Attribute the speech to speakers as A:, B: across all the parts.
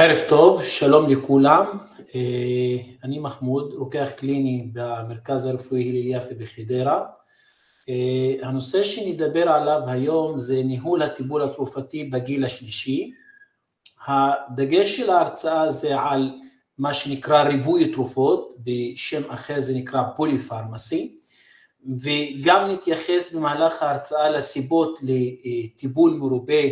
A: ערב טוב, שלום לכולם, אה, אני מחמוד, רוקח קליני במרכז הרפואי הלל יפה בחדרה. אה, הנושא שנדבר עליו היום זה ניהול הטיפול התרופתי בגיל השלישי. הדגש של ההרצאה זה על מה שנקרא ריבוי תרופות, בשם אחר זה נקרא פוליפרמסי, וגם נתייחס במהלך ההרצאה לסיבות לטיפול מרובה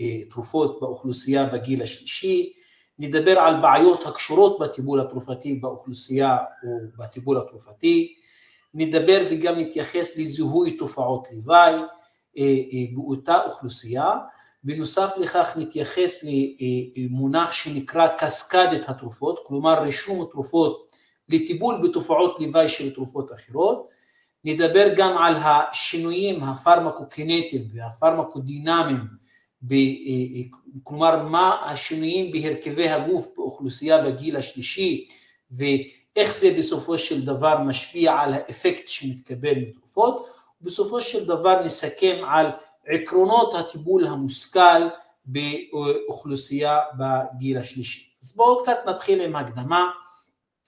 A: אה, תרופות באוכלוסייה בגיל השלישי, נדבר על בעיות הקשורות בטיפול התרופתי באוכלוסייה או בטיפול התרופתי, נדבר וגם נתייחס לזיהוי תופעות לוואי אה, אה, באותה אוכלוסייה, בנוסף לכך נתייחס למונח שנקרא קסקדת התרופות, כלומר רישום תרופות לטיפול בתופעות לוואי של תרופות אחרות, נדבר גם על השינויים הפרמקוקינטיים והפרמקודינמיים ב, אה, אה, כלומר מה השינויים בהרכבי הגוף באוכלוסייה בגיל השלישי ואיך זה בסופו של דבר משפיע על האפקט שמתקבל מתרופות, ובסופו של דבר נסכם על עקרונות הטיפול המושכל באוכלוסייה בגיל השלישי. אז בואו קצת נתחיל עם הקדמה.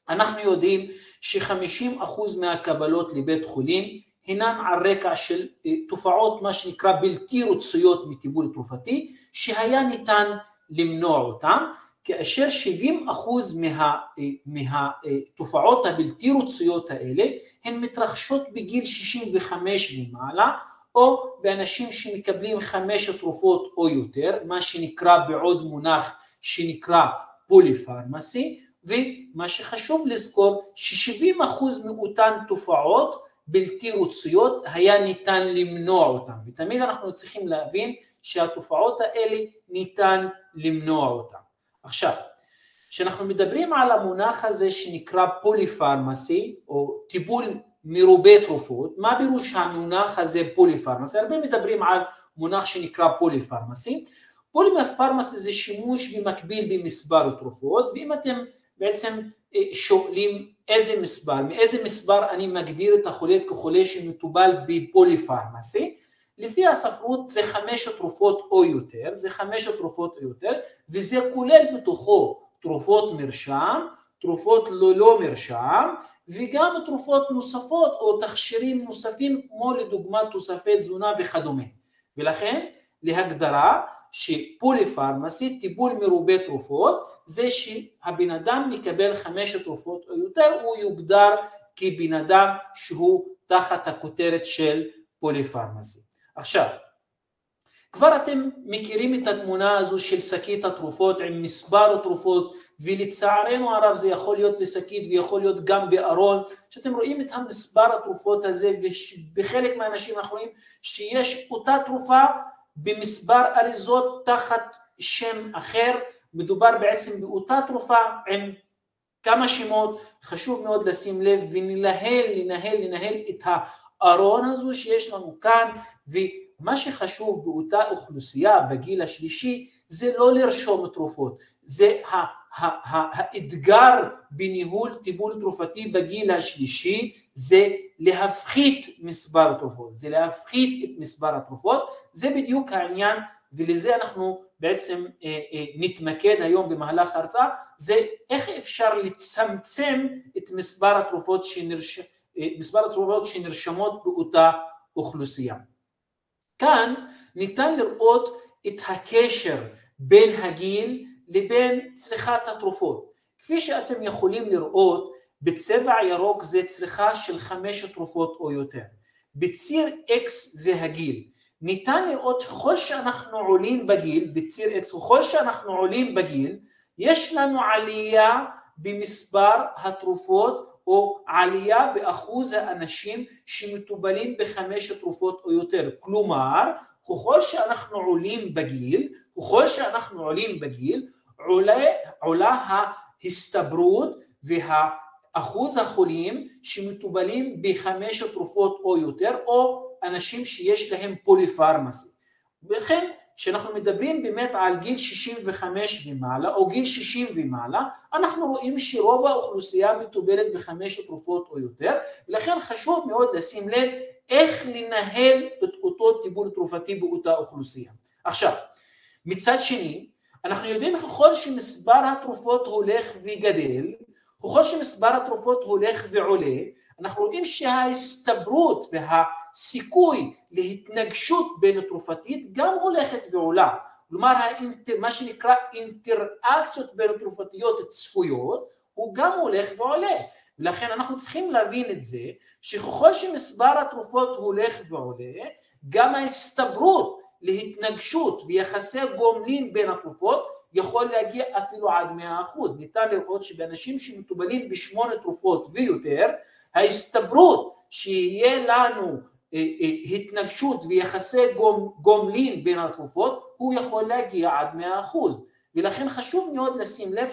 A: אנחנו יודעים ש-50% מהקבלות לבית חולים הינן על רקע של אה, תופעות מה שנקרא בלתי רצויות מטיפול תרופתי, שהיה ניתן למנוע אותן, כאשר 70 אחוז מה, אה, מהתופעות הבלתי רצויות האלה הן מתרחשות בגיל 65 ומעלה, או באנשים שמקבלים חמש תרופות או יותר, מה שנקרא בעוד מונח שנקרא פוליפרמסי, ומה שחשוב לזכור, ש-70% מאותן תופעות בלתי רצויות היה ניתן למנוע אותן, ותמיד אנחנו צריכים להבין שהתופעות האלה ניתן למנוע אותן. עכשיו, כשאנחנו מדברים על המונח הזה שנקרא פוליפרמסי, או טיפול מרובה תרופות, מה פירוש המונח הזה פוליפרמסי? הרבה מדברים על מונח שנקרא פוליפרמסי. פוליפרמסי זה שימוש במקביל במספר תרופות, ואם אתם בעצם אה, שואלים איזה מספר, מאיזה מספר אני מגדיר את החולה כחולה שמטובל בפוליפרמסי, לפי הספרות זה חמש תרופות או יותר, זה חמש תרופות או יותר, וזה כולל בתוכו תרופות מרשם, תרופות ללא מרשם, וגם תרופות נוספות או תכשירים נוספים כמו לדוגמה תוספי תזונה וכדומה. ולכן להגדרה שפוליפרמסי, טיפול מרובה תרופות, זה שהבן אדם מקבל חמש תרופות או יותר, הוא יוגדר כבן אדם שהוא תחת הכותרת של פוליפרמסי. עכשיו, כבר אתם מכירים את התמונה הזו של שקית התרופות עם מספר התרופות ולצערנו הרב זה יכול להיות בשקית ויכול להיות גם בארון, שאתם רואים את המספר התרופות הזה ובחלק מהאנשים אנחנו רואים שיש אותה תרופה במספר אריזות תחת שם אחר, מדובר בעצם באותה תרופה עם כמה שמות, חשוב מאוד לשים לב וננהל, לנהל, לנהל את הארון הזו שיש לנו כאן, ומה שחשוב באותה אוכלוסייה בגיל השלישי זה לא לרשום תרופות, זה האתגר בניהול טיפול תרופתי בגיל השלישי זה להפחית מספר התרופות, זה להפחית את מספר התרופות, זה בדיוק העניין ולזה אנחנו בעצם אה, אה, נתמקד היום במהלך ההרצאה, זה איך אפשר לצמצם את מספר התרופות, שנרש... אה, מספר התרופות שנרשמות באותה אוכלוסייה. כאן ניתן לראות את הקשר בין הגיל לבין צריכת התרופות. כפי שאתם יכולים לראות, בצבע ירוק זה צריכה של חמש תרופות או יותר. בציר X זה הגיל. ניתן לראות שככל שאנחנו עולים בגיל, בציר X, ככל שאנחנו עולים בגיל, יש לנו עלייה במספר התרופות או עלייה באחוז האנשים שמטובלים בחמש תרופות או יותר. כלומר, ככל שאנחנו עולים בגיל, ככל שאנחנו עולים בגיל, עולה, עולה ההסתברות והאחוז החולים שמטובלים בחמש תרופות או יותר, או אנשים שיש להם פוליפרמסי. ולכן כשאנחנו מדברים באמת על גיל 65 ומעלה או גיל 60 ומעלה, אנחנו רואים שרוב האוכלוסייה מטובלת בחמש תרופות או יותר, ולכן חשוב מאוד לשים לב איך לנהל את אותו טיפול תרופתי באותה אוכלוסייה. עכשיו, מצד שני, אנחנו יודעים ככל שמספר התרופות הולך וגדל, ככל שמספר התרופות הולך ועולה, אנחנו רואים שההסתברות והסיכוי להתנגשות בין תרופתית גם הולכת ועולה. כלומר, מה שנקרא אינטראקציות בין תרופתיות צפויות, הוא גם הולך ועולה. ולכן אנחנו צריכים להבין את זה, שככל שמספר התרופות הולך ועולה, גם ההסתברות להתנגשות ויחסי גומלין בין התרופות יכול להגיע אפילו עד 100%. ניתן לראות שבאנשים שמטובלים בשמונה תרופות ויותר, ההסתברות שיהיה לנו אה, אה, התנגשות ויחסי גומלין בין התרופות, הוא יכול להגיע עד 100%. ולכן חשוב מאוד לשים לב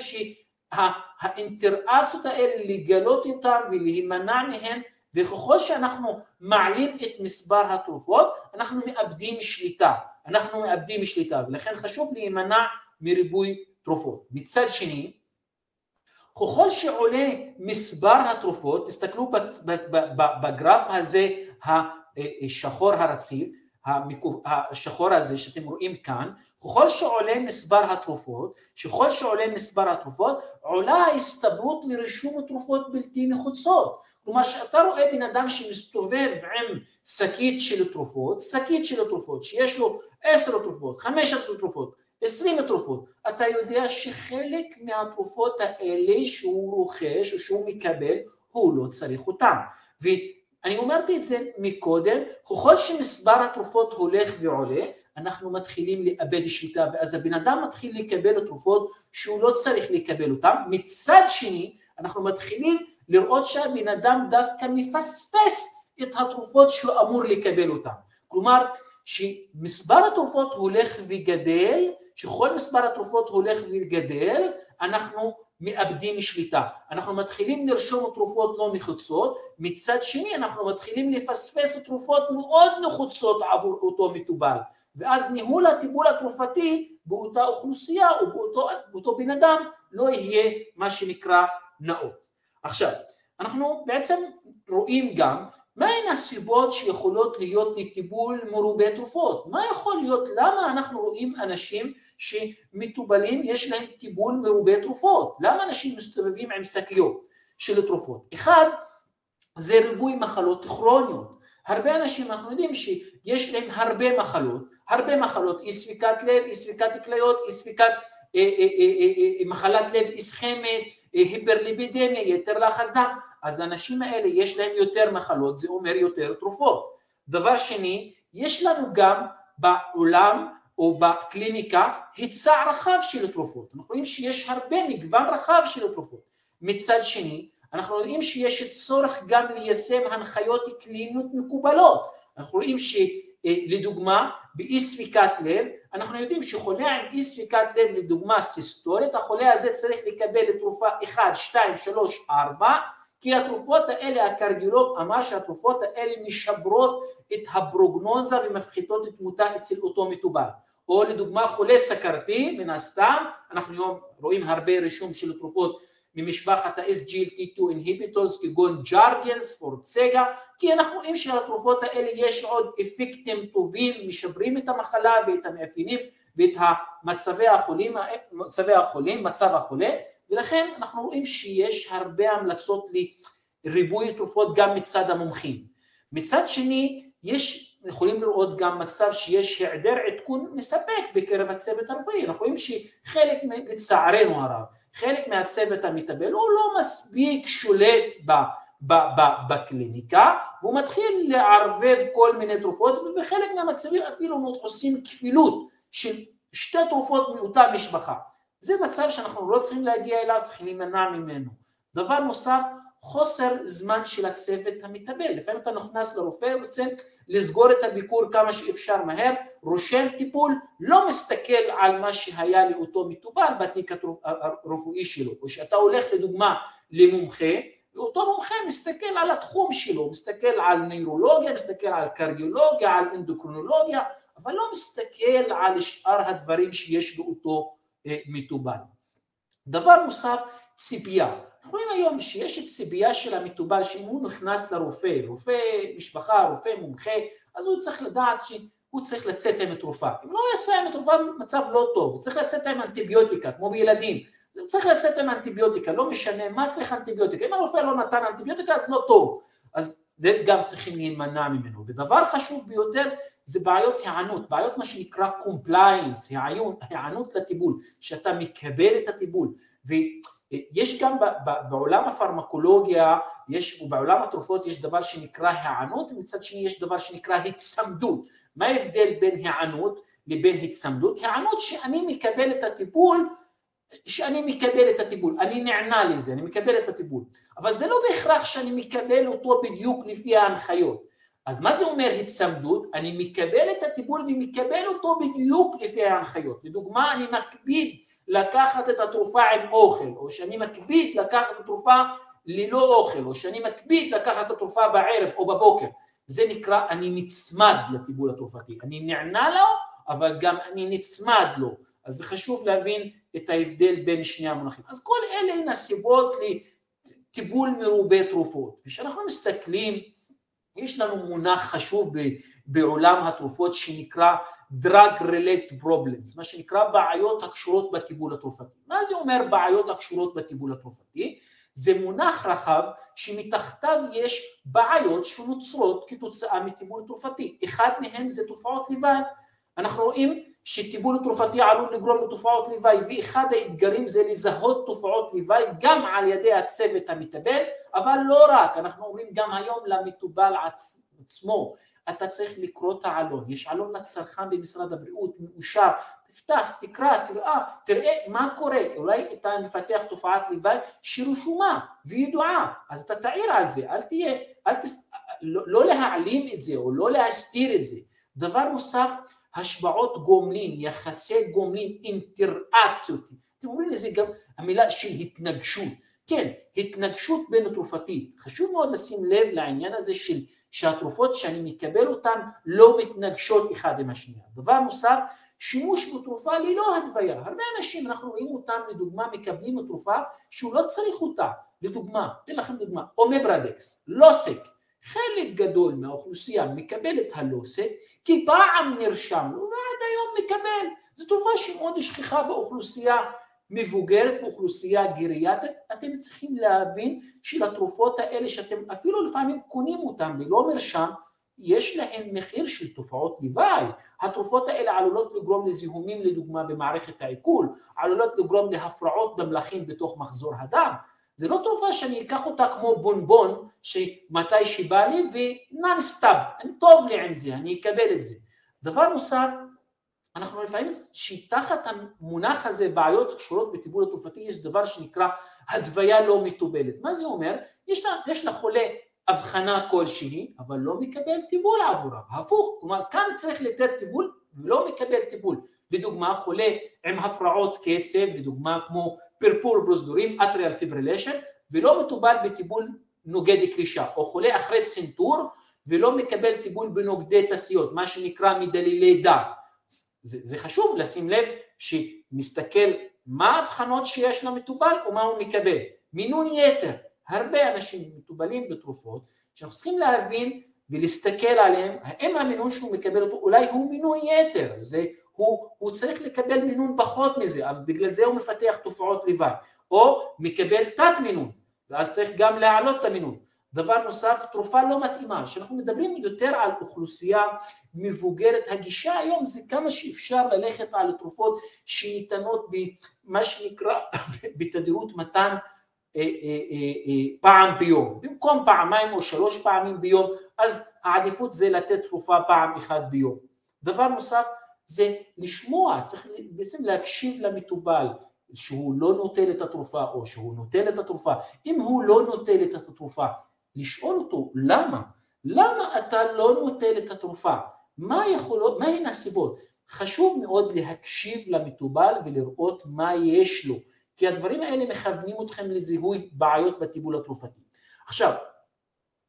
A: שהאינטראקציות האלה, לגלות אותן ולהימנע מהן, וככל שאנחנו מעלים את מספר התרופות, אנחנו מאבדים שליטה. אנחנו מאבדים שליטה, ולכן חשוב להימנע מריבוי תרופות. מצד שני, ככל שעולה מספר התרופות, תסתכלו בגרף הזה השחור הרציף, השחור הזה שאתם רואים כאן, ככל שעולה מספר התרופות, ככל שעולה מספר התרופות, עולה ההסתברות לרישום תרופות בלתי נחוצות. כלומר, כשאתה רואה בן אדם שמסתובב עם שקית של תרופות, שקית של תרופות, שיש לו עשר תרופות, חמש עשרה תרופות, עשרים תרופות, אתה יודע שחלק מהתרופות האלה שהוא רוכש או שהוא מקבל, הוא לא צריך אותן. אני אמרתי את זה מקודם, ככל שמספר התרופות הולך ועולה, אנחנו מתחילים לאבד שליטה, ואז הבן אדם מתחיל לקבל תרופות שהוא לא צריך לקבל אותן. מצד שני, אנחנו מתחילים לראות שהבן אדם דווקא מפספס את התרופות שהוא אמור לקבל אותן. כלומר, שמספר התרופות הולך וגדל, שכל מספר התרופות הולך וגדל, אנחנו מאבדים שליטה. אנחנו מתחילים לרשום תרופות לא נחוצות, מצד שני אנחנו מתחילים לפספס תרופות מאוד נחוצות עבור אותו מטובל, ואז ניהול הטיפול התרופתי באותה אוכלוסייה או באותו, באותו בן אדם לא יהיה מה שנקרא נאות. עכשיו, אנחנו בעצם רואים גם מהן הסיבות שיכולות להיות לטיפול מרובה תרופות? מה יכול להיות, למה אנחנו רואים אנשים שמטובלים, יש להם טיפול מרובה תרופות? למה אנשים מסתובבים עם שקיות של תרופות? אחד, זה ריבוי מחלות כרוניות. הרבה אנשים, אנחנו יודעים שיש להם הרבה מחלות, הרבה מחלות, אי ספיקת לב, אי ספיקת כליות, אי ספיקת אה, אה, אה, מחלת לב איסכמית, היפרליבידמיה, יתר לחץ דם, אז האנשים האלה יש להם יותר מחלות, זה אומר יותר תרופות. דבר שני, יש לנו גם בעולם או בקליניקה היצע רחב של תרופות. אנחנו רואים שיש הרבה מגוון רחב של תרופות. מצד שני, אנחנו יודעים שיש צורך גם ליישם הנחיות קליניות מקובלות. אנחנו רואים שלדוגמה, באי ספיקת לב, אנחנו יודעים שחולה עם אי ספיקת לב, לדוגמה סיסטולית, החולה הזה צריך לקבל תרופה 1, 2, 3, 4, כי התרופות האלה, הקרדיולוג אמר שהתרופות האלה משברות את הפרוגנוזה ומפחיתות את תמותה אצל אותו מטובל. או לדוגמה חולה סכרתי, מן הסתם, אנחנו היום רואים הרבה רישום של תרופות ממשפחת ה-SGLT2 inhibitors כגון ג'רדיאנס, פורצגה, כי אנחנו רואים שלתרופות האלה יש עוד אפקטים טובים, משברים את המחלה ואת המאפיינים ואת מצבי החולים, מצב החולה, ולכן אנחנו רואים שיש הרבה המלצות לריבוי תרופות גם מצד המומחים. מצד שני, יש, יכולים לראות גם מצב שיש היעדר עדכון מספק בקרב הצוות הרפואי, אנחנו רואים שחלק, לצערנו הרב, חלק מהצוות המטפל הוא לא מספיק שולט ב... בקליניקה, והוא מתחיל לערבב כל מיני תרופות, ובחלק מהמצבים אפילו עושים כפילות של שתי תרופות מאותה משפחה. זה מצב שאנחנו לא צריכים להגיע אליו, צריכים להימנע ממנו. דבר נוסף, חוסר זמן של הצוות המטפל. לפעמים אתה נכנס לרופא, רוצה לסגור את הביקור כמה שאפשר מהר, רושם טיפול, לא מסתכל על מה שהיה לאותו מטופל בתיק הרפואי שלו. או שאתה הולך לדוגמה למומחה, ואותו מומחה מסתכל על התחום שלו, מסתכל על נוירולוגיה, מסתכל על קרדיולוגיה, על אנדוקרונולוגיה, אבל לא מסתכל על שאר הדברים שיש באותו אה, מטובל. דבר נוסף, ציפייה. אנחנו רואים היום שיש ציפייה של המטובל שאם הוא נכנס לרופא, רופא משפחה, רופא מומחה, אז הוא צריך לדעת שהוא הוא צריך לצאת עם תרופה. אם לא יצא עם תרופה, מצב לא טוב, הוא צריך לצאת עם אנטיביוטיקה, כמו בילדים. צריך לצאת עם אנטיביוטיקה, לא משנה מה צריך אנטיביוטיקה. אם הרופא לא נתן אנטיביוטיקה, אז לא טוב. אז זה גם צריכים להימנע ממנו. ודבר חשוב ביותר זה בעיות היענות, בעיות מה שנקרא compliance, היענות לטיפול, שאתה מקבל את הטיפול. ויש גם בעולם הפרמקולוגיה, יש, ובעולם התרופות יש דבר שנקרא היענות, ומצד שני יש דבר שנקרא הצמדות. מה ההבדל בין היענות לבין הצמדות? היענות שאני מקבל את הטיפול שאני מקבל את הטיפול, אני נענה לזה, אני מקבל את הטיפול, אבל זה לא בהכרח שאני מקבל אותו בדיוק לפי ההנחיות. אז מה זה אומר הצמדות? אני מקבל את הטיפול ומקבל אותו בדיוק לפי ההנחיות. לדוגמה, אני מקפיד לקחת את התרופה עם אוכל, או שאני מקפיד לקחת את התרופה ללא אוכל, או שאני מקפיד לקחת את התרופה בערב או בבוקר. זה נקרא, אני נצמד לטיפול התרופתי. אני נענה לו, אבל גם אני נצמד לו. אז זה חשוב להבין את ההבדל בין שני המונחים. אז כל אלה הן הסיבות לטיפול מרובה תרופות. וכשאנחנו מסתכלים, יש לנו מונח חשוב בעולם התרופות שנקרא drug related problems, מה שנקרא בעיות הקשורות בטיפול התרופתי. מה זה אומר בעיות הקשורות בטיפול התרופתי? זה מונח רחב שמתחתיו יש בעיות שנוצרות כתוצאה מטיפול תרופתי. אחד מהם זה תופעות לוואי. אנחנו רואים שטיפול תרופתי עלול לגרום לתופעות לוואי ואחד האתגרים זה לזהות תופעות לוואי גם על ידי הצוות המטבל אבל לא רק, אנחנו אומרים גם היום למטובל עצמו אתה צריך לקרוא את העלון, יש עלון לצרכן במשרד הבריאות מאושר, תפתח, תקרא, תראה, תראה מה קורה, אולי אתה מפתח תופעת לוואי שרשומה וידועה, אז אתה תעיר על זה, אל תהיה, אל תס... לא, לא להעלים את זה או לא להסתיר את זה. דבר נוסף, השפעות גומלין, יחסי גומלין, אינטראקציות. אתם אומרים לזה גם המילה של התנגשות. כן, התנגשות בין תרופתית. חשוב מאוד לשים לב לעניין הזה של שהתרופות שאני מקבל אותן לא מתנגשות אחד עם השנייה. דבר נוסף, שימוש בתרופה ללא התוויה. הרבה אנשים, אנחנו רואים אותם, לדוגמה, מקבלים תרופה שהוא לא צריך אותה. לדוגמה, אתן לכם דוגמה, אומברדקס, לוסק. חלק גדול מהאוכלוסייה מקבל את הלוסק כי פעם נרשם לו ועד היום מקבל. זו תרופה שהיא מאוד שכיחה באוכלוסייה מבוגרת, באוכלוסייה גריאטית. אתם צריכים להבין שלתרופות האלה שאתם אפילו לפעמים קונים אותן ללא מרשם, יש להן מחיר של תופעות לוואי. התרופות האלה עלולות לגרום לזיהומים לדוגמה במערכת העיכול, עלולות לגרום להפרעות במלחים בתוך מחזור הדם. זה לא תרופה שאני אקח אותה כמו בונבון, שמתי שבא לי ו non stop, טוב לי עם זה, אני אקבל את זה. דבר נוסף, אנחנו לפעמים שתחת המונח הזה בעיות קשורות בטיפול התרופתי יש דבר שנקרא התוויה לא מטופלת. מה זה אומר? יש, לה, יש לחולה הבחנה כלשהי, אבל לא מקבל טיפול עבורה. הפוך, כלומר כאן צריך לתת טיפול ולא מקבל טיפול. לדוגמה, חולה עם הפרעות קצב, לדוגמה כמו פרפור פרוזדורים, אטריאל פיברילשן, ולא מטובל בטיפול נוגד קרישה, או חולה אחרי צנתור ולא מקבל טיפול בנוגדי תסיות, מה שנקרא מדלילי דם. זה, זה חשוב לשים לב שמסתכל מה האבחנות שיש למטובל ומה הוא מקבל. מינון יתר, הרבה אנשים מטובלים בתרופות שאנחנו צריכים להבין ולהסתכל עליהם, האם המינון שהוא מקבל אותו, אולי הוא מינון יתר, זה, הוא, הוא צריך לקבל מינון פחות מזה, אבל בגלל זה הוא מפתח תופעות לוואי, או מקבל תת מינון, ואז צריך גם להעלות את המינון. דבר נוסף, תרופה לא מתאימה, כשאנחנו מדברים יותר על אוכלוסייה מבוגרת, הגישה היום זה כמה שאפשר ללכת על תרופות שניתנות במה שנקרא בתדירות מתן פעם ביום, במקום פעמיים או שלוש פעמים ביום, אז העדיפות זה לתת תרופה פעם אחת ביום. דבר נוסף זה לשמוע, צריך בעצם להקשיב למטובל, שהוא לא נוטל את התרופה או שהוא נוטל את התרופה, אם הוא לא נוטל את התרופה, לשאול אותו למה, למה אתה לא נוטל את התרופה, מה יכולות, מהן הסיבות, חשוב מאוד להקשיב למטובל ולראות מה יש לו, כי הדברים האלה מכוונים אתכם לזיהוי בעיות בטיפול התרופתי. עכשיו,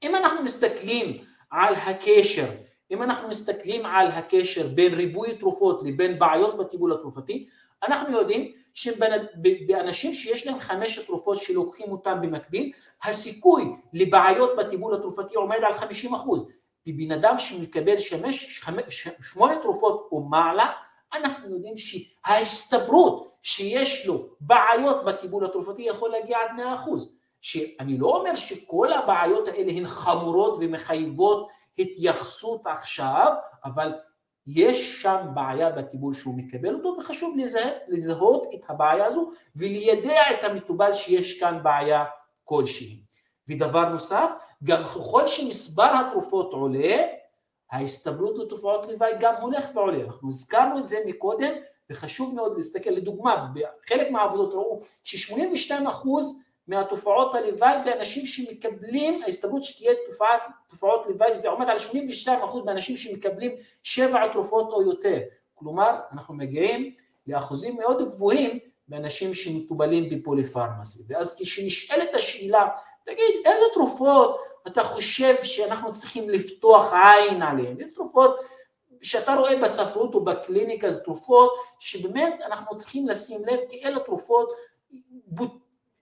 A: אם אנחנו מסתכלים על הקשר, אם אנחנו מסתכלים על הקשר בין ריבוי תרופות לבין בעיות בטיפול התרופתי, אנחנו יודעים שבאנשים שיש להם חמש תרופות שלוקחים אותם במקביל, הסיכוי לבעיות בטיפול התרופתי עומד על 50 אחוז. בבן אדם שמקבל שמש, שמונה תרופות או מעלה, אנחנו יודעים שההסתברות שיש לו בעיות בטיפול התרופתי יכול להגיע עד 100%. שאני לא אומר שכל הבעיות האלה הן חמורות ומחייבות התייחסות עכשיו, אבל יש שם בעיה בטיפול שהוא מקבל אותו, וחשוב לזה, לזהות את הבעיה הזו וליידע את המטובל שיש כאן בעיה כלשהי. ודבר נוסף, גם ככל שמספר התרופות עולה, ההסתברות לתופעות לוואי גם הולך ועולה. אנחנו הזכרנו את זה מקודם, וחשוב מאוד להסתכל, לדוגמה, בחלק מהעבודות ראו ש-82 מהתופעות הלוואי באנשים שמקבלים, ההסתברות שתהיה תופעת, תופעות לוואי זה עומד על 82% באנשים שמקבלים שבע תרופות או יותר. כלומר, אנחנו מגיעים לאחוזים מאוד גבוהים באנשים שמטובלים בפוליפרמסי. ואז כשנשאלת השאלה, תגיד, איזה תרופות אתה חושב שאנחנו צריכים לפתוח עין עליהן? איזה תרופות שאתה רואה בספרות או בקליניקה, זה תרופות שבאמת אנחנו צריכים לשים לב, כי אלה תרופות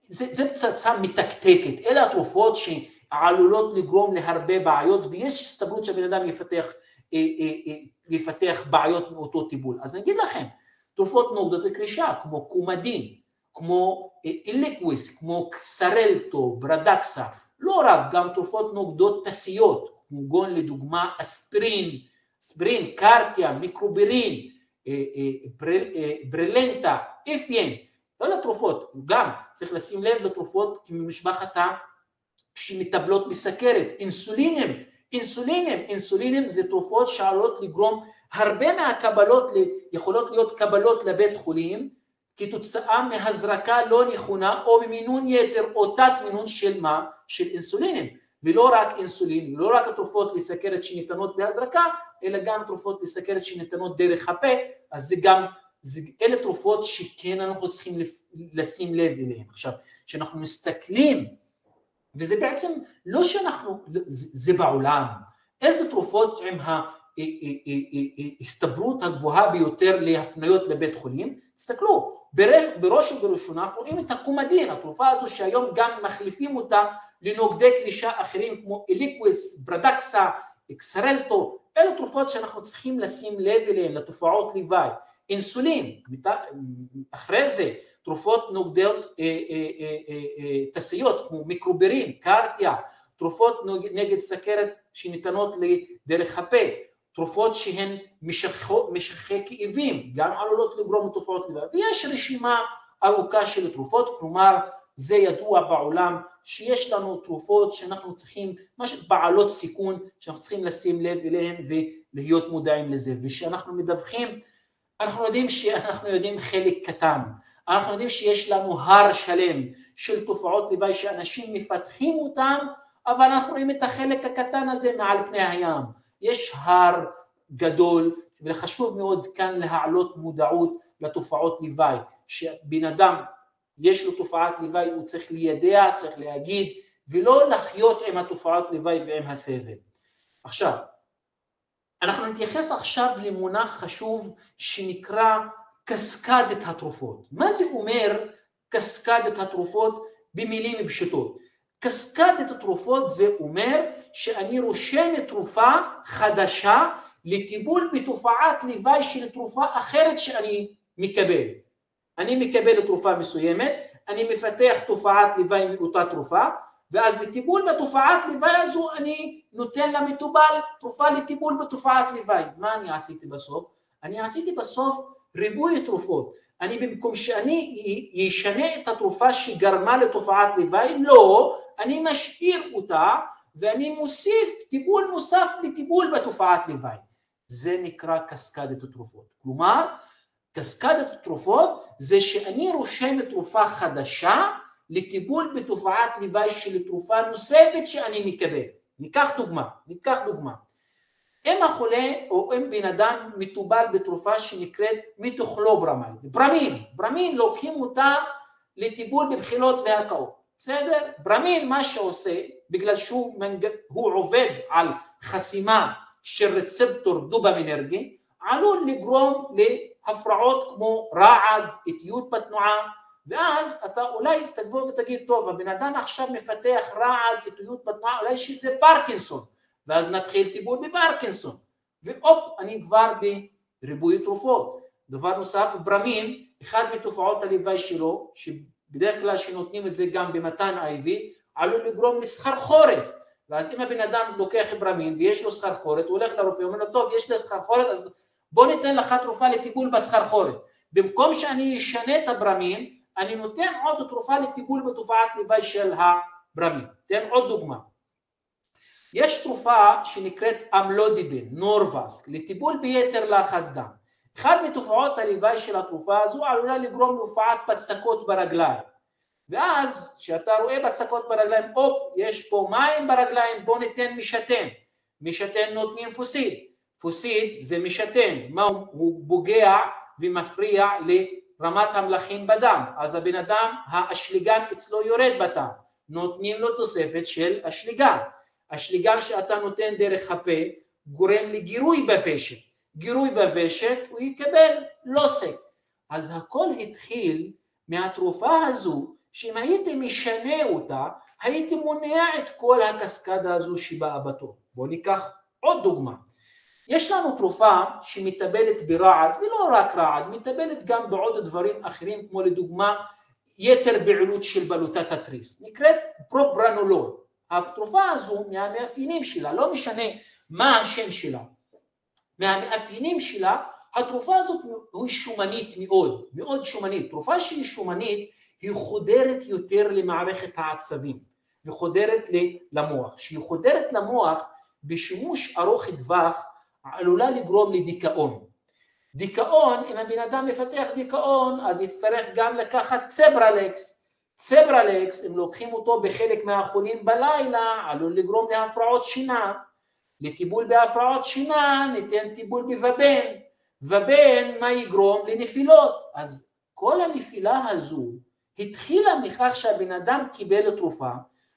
A: זה, זה פצצה מתקתקת, אלה התרופות שעלולות לגרום להרבה בעיות ויש הסתברות שהבן אדם יפתח, אה, אה, אה, יפתח בעיות מאותו טיפול. אז נגיד לכם, תרופות נוגדות לקרישה, כמו קומדין, כמו איליקוויס, כמו קסרלטו, ברדקסה, לא רק, גם תרופות נוגדות תסיות, כגון לדוגמה אספרין, אספרין, קרטיה, מיקרובירין, ברלנטה, איפיין, לא לתרופות, גם צריך לשים לב לתרופות ממשפחת שמטבלות מסכרת, אינסולינים, אינסולינים, אינסולינים זה תרופות שעלולות לגרום, הרבה מהקבלות יכולות להיות קבלות לבית חולים כתוצאה מהזרקה לא נכונה או ממינון יתר או תת מינון של מה? של אינסולינים ולא רק אינסולין, לא רק התרופות לסכרת שניתנות בהזרקה אלא גם תרופות לסכרת שניתנות דרך הפה אז זה גם זה, אלה תרופות שכן אנחנו צריכים לשים לב אליהן. עכשיו, כשאנחנו מסתכלים, וזה בעצם לא שאנחנו, זה, זה בעולם, איזה תרופות עם ההסתברות הגבוהה ביותר להפניות לבית חולים, תסתכלו, בראש ובראשונה אנחנו רואים את הקומדין, התרופה הזו שהיום גם מחליפים אותה לנוגדי קלישה אחרים כמו אליקוויס, ברדקסה, אקסרלטו, אלה תרופות שאנחנו צריכים לשים לב אליהן, לתופעות לוואי. אינסולין, אחרי זה תרופות נוגדות אה, אה, אה, תסיות כמו מיקרוברין, קרטיה, תרופות נגד סכרת שניתנות דרך הפה, תרופות שהן משככי כאבים, גם עלולות לגרום לתופעות לב, ויש רשימה ארוכה של תרופות, כלומר זה ידוע בעולם שיש לנו תרופות שאנחנו צריכים, משהו בעלות סיכון שאנחנו צריכים לשים לב אליהן ולהיות מודעים לזה, ושאנחנו מדווחים אנחנו יודעים שאנחנו יודעים חלק קטן, אנחנו יודעים שיש לנו הר שלם של תופעות לוואי שאנשים מפתחים אותם, אבל אנחנו רואים את החלק הקטן הזה מעל פני הים. יש הר גדול, וחשוב מאוד כאן להעלות מודעות לתופעות לוואי, שבן אדם יש לו תופעת לוואי, הוא צריך לידע, צריך להגיד, ולא לחיות עם התופעות לוואי ועם הסבל. עכשיו, אנחנו נתייחס עכשיו למונח חשוב שנקרא קסקדת התרופות. מה זה אומר קסקדת התרופות במילים פשוטות? קסקדת התרופות זה אומר שאני רושם תרופה חדשה לטיפול בתופעת לוואי של תרופה אחרת שאני מקבל. אני מקבל תרופה מסוימת, אני מפתח תופעת לוואי מאותה תרופה, ואז לטיפול בתופעת לוואי הזו אני נותן למטובל תרופה לטיפול בתופעת לוואי. מה אני עשיתי בסוף? אני עשיתי בסוף ריבוי תרופות. אני במקום שאני ישנה את התרופה שגרמה לתופעת לוואי, לא, אני משאיר אותה ואני מוסיף טיפול נוסף לטיפול בתופעת לוואי. זה נקרא קסקדת התרופות. כלומר, קסקדת התרופות זה שאני רושם תרופה חדשה לטיפול בתופעת לוואי של תרופה נוספת שאני מקבל. ניקח דוגמה, ניקח דוגמה. אם החולה או אם בן אדם מטובל בתרופה שנקראת מיתוכלוברמיד, ברמין, ברמין לוקחים אותה לטיפול בבחילות והקאות, בסדר? ברמין מה שעושה, בגלל שהוא מנג... עובד על חסימה של רצפטור דובמינרגי, עלול לגרום להפרעות כמו רעד, איטיות בתנועה, ואז אתה אולי תבוא ותגיד, טוב, הבן אדם עכשיו מפתח רעד, איטיות בתנועה, אולי שזה פרקינסון, ואז נתחיל טיפול בפרקינסון, והופ, אני כבר בריבוי תרופות. דבר נוסף, ברמין, אחד מתופעות הלוואי שלו, שבדרך כלל שנותנים את זה גם במתן IV, עלול לגרום לסחרחורת. ואז אם הבן אדם לוקח ברמין ויש לו סחרחורת, הוא הולך לרופא, אומר לו, טוב, יש לי סחרחורת, אז בוא ניתן לך תרופה לטיפול בסחרחורת. במקום שאני אשנה את הברמין, אני נותן עוד תרופה לטיפול בתופעת לוואי של הברמין. תן עוד דוגמה. יש תרופה שנקראת אמלודיבין, נורבסק, לטיפול ביתר לחץ דם. אחד מתופעות הלוואי של התרופה הזו עלולה לגרום להופעת בצקות ברגליים. ואז כשאתה רואה בצקות ברגליים, הופ, יש פה מים ברגליים, בוא ניתן משתן. משתן נותנים פוסיד. פוסיד זה משתן, מה הוא, הוא פוגע ומפריע לרמת המלחים בדם, אז הבן אדם, האשליגן אצלו יורד בדם, נותנים לו תוספת של אשליגן. אשליגן שאתה נותן דרך הפה גורם לגירוי בוושת, גירוי בוושת הוא יקבל לוסק. אז הכל התחיל מהתרופה הזו, שאם הייתי משנה אותה, הייתי מונע את כל הקסקדה הזו שבאה בתור. בואו ניקח עוד דוגמה. יש לנו תרופה שמטפלת ברעד, ולא רק רעד, מטפלת גם בעוד דברים אחרים, כמו לדוגמה יתר בעילות של בלוטת התריס, נקראת פרופרנולול. התרופה הזו, מהמאפיינים שלה, לא משנה מה השם שלה, מהמאפיינים שלה, התרופה הזאת היא שומנית מאוד, מאוד שומנית. תרופה שהיא שומנית, היא חודרת יותר למערכת העצבים, וחודרת למוח. כשהיא חודרת למוח, בשימוש ארוך טווח, עלולה לגרום לדיכאון. דיכאון, אם הבן אדם מפתח דיכאון, אז יצטרך גם לקחת צברלקס. צברלקס, אם לוקחים אותו בחלק מהחולים בלילה, עלול לגרום להפרעות שינה. לטיפול בהפרעות שינה ניתן טיפול בבבן. ובן, מה יגרום? לנפילות. אז כל הנפילה הזו התחילה מכך שהבן אדם קיבל תרופה,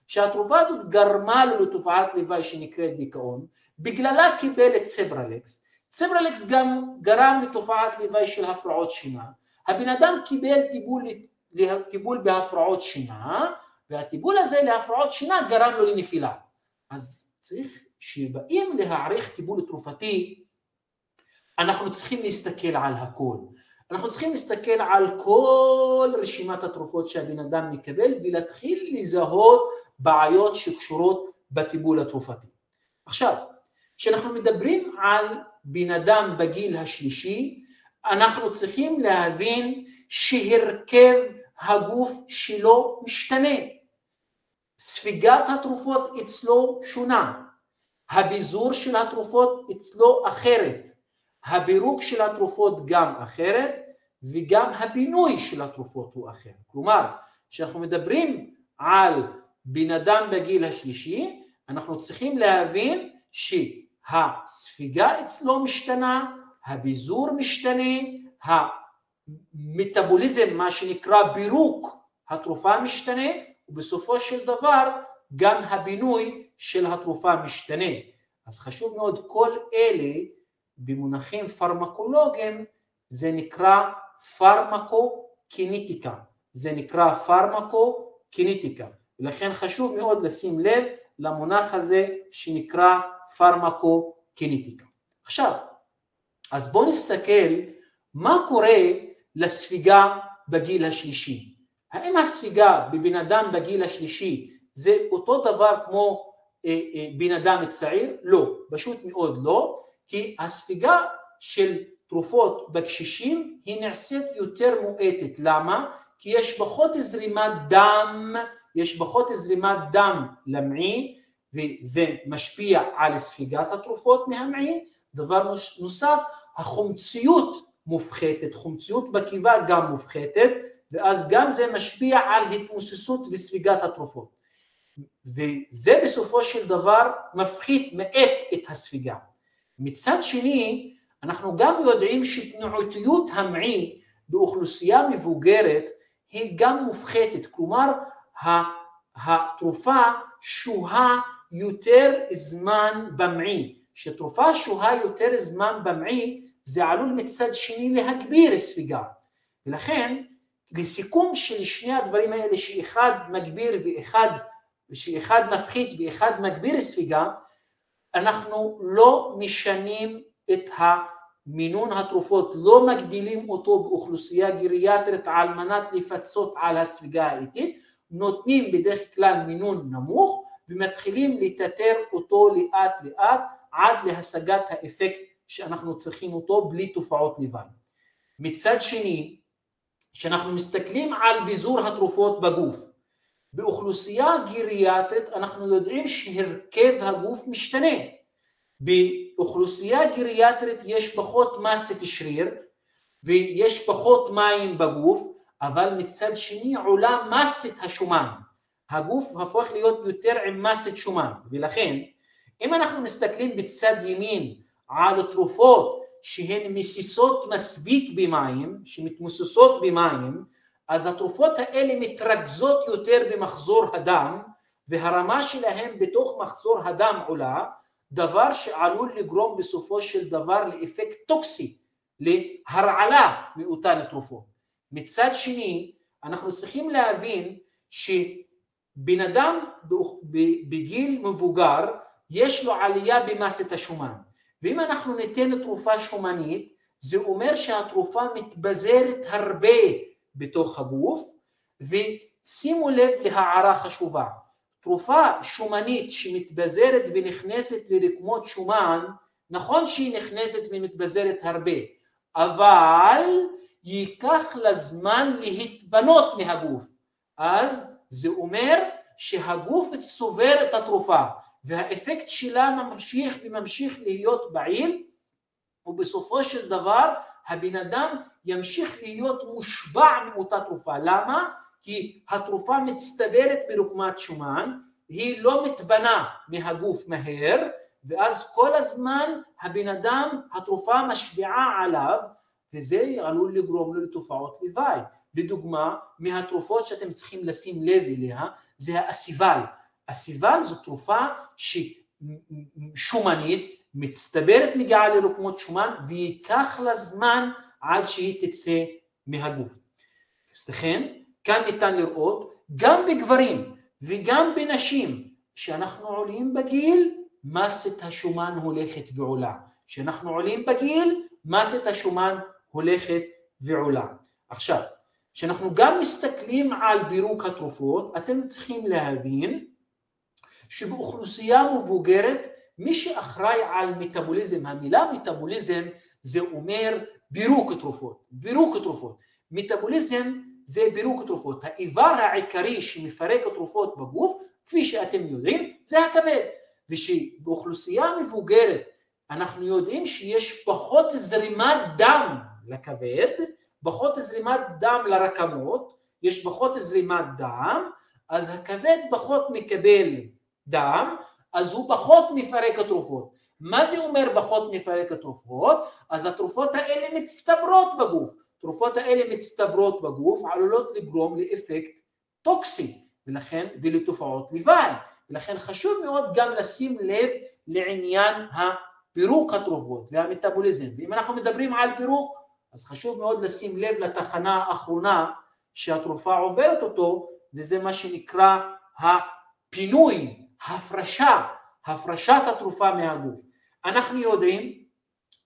A: שהתרופה הזאת גרמה לו לתופעת לוואי שנקראת דיכאון, בגללה קיבל את צברלקס. צברלקס גם גרם לתופעת לוואי של הפרעות שינה. הבן אדם קיבל טיפול, טיפול בהפרעות שינה, והטיפול הזה להפרעות שינה גרם לו לנפילה. אז צריך, כשבאים להעריך טיפול תרופתי, אנחנו צריכים להסתכל על הכל. אנחנו צריכים להסתכל על כל רשימת התרופות שהבן אדם מקבל ולהתחיל לזהות בעיות שקשורות בטיפול התרופתי. עכשיו, כשאנחנו מדברים על בן אדם בגיל השלישי, אנחנו צריכים להבין שהרכב הגוף שלו משתנה. ספיגת התרופות אצלו שונה, הביזור של התרופות אצלו אחרת, הבירוק של התרופות גם אחרת, וגם הפינוי של התרופות הוא אחר. כלומר, כשאנחנו מדברים על בן אדם בגיל השלישי, אנחנו צריכים להבין שהספיגה אצלו משתנה, הביזור משתנה, המטאבוליזם, מה שנקרא בירוק התרופה משתנה, ובסופו של דבר גם הבינוי של התרופה משתנה. אז חשוב מאוד, כל אלה במונחים פרמקולוגיים זה נקרא פרמקו-קיניטיקה, זה נקרא פרמקו-קיניטיקה, ולכן חשוב מאוד לשים לב למונח הזה שנקרא פרמקו-קיניטיקה. עכשיו, אז בואו נסתכל מה קורה לספיגה בגיל השלישי. האם הספיגה בבן אדם בגיל השלישי זה אותו דבר כמו בן אדם צעיר? לא, פשוט מאוד לא, כי הספיגה של תרופות בקשישים היא נעשית יותר מועטת. למה? כי יש פחות זרימת דם, יש פחות זרימת דם למעי, וזה משפיע על ספיגת התרופות מהמעי. דבר נוסף, החומציות מופחתת, חומציות בקיבה גם מופחתת, ואז גם זה משפיע על התמוססות וספיגת התרופות. וזה בסופו של דבר מפחית, מאט את הספיגה. מצד שני, אנחנו גם יודעים שתנועתיות המעי באוכלוסייה מבוגרת היא גם מופחתת, כלומר התרופה שוהה יותר זמן במעי, כשתרופה שוהה יותר זמן במעי זה עלול מצד שני להגביר ספיגה, ולכן לסיכום של שני הדברים האלה שאחד מגביר ואחד, שאחד מפחית ואחד מגביר ספיגה, אנחנו לא משנים את מינון התרופות, לא מגדילים אותו באוכלוסייה גריאטרית על מנת לפצות על הספיגה האיטית, נותנים בדרך כלל מינון נמוך ומתחילים לטטר אותו לאט לאט עד להשגת האפקט שאנחנו צריכים אותו בלי תופעות לוואי. מצד שני, כשאנחנו מסתכלים על ביזור התרופות בגוף, באוכלוסייה גריאטרית אנחנו יודעים שהרכב הגוף משתנה. באוכלוסייה גריאטרית יש פחות מסת שריר ויש פחות מים בגוף, אבל מצד שני עולה מסת השומן. הגוף הפך להיות יותר עם מסת שומן, ולכן אם אנחנו מסתכלים בצד ימין על תרופות שהן מסיסות מספיק במים, שמתמוססות במים, אז התרופות האלה מתרכזות יותר במחזור הדם, והרמה שלהן בתוך מחזור הדם עולה, דבר שעלול לגרום בסופו של דבר לאפקט טוקסי, להרעלה מאותן תרופות. מצד שני, אנחנו צריכים להבין שבן אדם בגיל מבוגר, יש לו עלייה במסת השומן. ואם אנחנו ניתן תרופה שומנית, זה אומר שהתרופה מתבזרת הרבה בתוך הגוף, ושימו לב להערה חשובה, תרופה שומנית שמתבזרת ונכנסת לרקמות שומן, נכון שהיא נכנסת ומתבזרת הרבה, אבל ייקח לה זמן להתבנות מהגוף. אז זה אומר שהגוף צובר את התרופה, והאפקט שלה ממשיך וממשיך להיות בעיל, ובסופו של דבר הבן אדם ימשיך להיות מושבע מאותה תרופה. למה? כי התרופה מצטברת ברקמת שומן, היא לא מתבנה מהגוף מהר, ואז כל הזמן הבן אדם, התרופה משפיעה עליו, וזה עלול לגרום לו לתופעות לוואי. לדוגמה, מהתרופות שאתם צריכים לשים לב אליה, זה האסיבל. אסיבל זו תרופה שומנית, מצטברת מגיעה לרקמות שומן, וייקח לה זמן עד שהיא תצא מהגוף. לכן, כאן ניתן לראות גם בגברים וגם בנשים שאנחנו עולים בגיל, מסת השומן הולכת ועולה. כשאנחנו עולים בגיל, מסת השומן הולכת ועולה. עכשיו, כשאנחנו גם מסתכלים על בירוק התרופות, אתם צריכים להבין שבאוכלוסייה מבוגרת, מי שאחראי על מטאבוליזם, המילה מטאבוליזם זה אומר בירוק תרופות, בירוק תרופות. מטאבוליזם זה פירוק תרופות. האיבר העיקרי שמפרק תרופות בגוף, כפי שאתם יודעים, זה הכבד. ושבאוכלוסייה מבוגרת אנחנו יודעים שיש פחות זרימת דם לכבד, פחות זרימת דם לרקמות, יש פחות זרימת דם, אז הכבד פחות מקבל דם, אז הוא פחות מפרק התרופות. מה זה אומר פחות מפרק התרופות? אז התרופות האלה מצטברות בגוף. התרופות האלה מצטברות בגוף, עלולות לגרום לאפקט טוקסי, ולכן, ולתופעות לוואי. ולכן חשוב מאוד גם לשים לב לעניין הפירוק התרופות והמטאבוליזם. ואם אנחנו מדברים על פירוק, אז חשוב מאוד לשים לב לתחנה האחרונה שהתרופה עוברת אותו, וזה מה שנקרא הפינוי, הפרשה, הפרשת התרופה מהגוף. אנחנו יודעים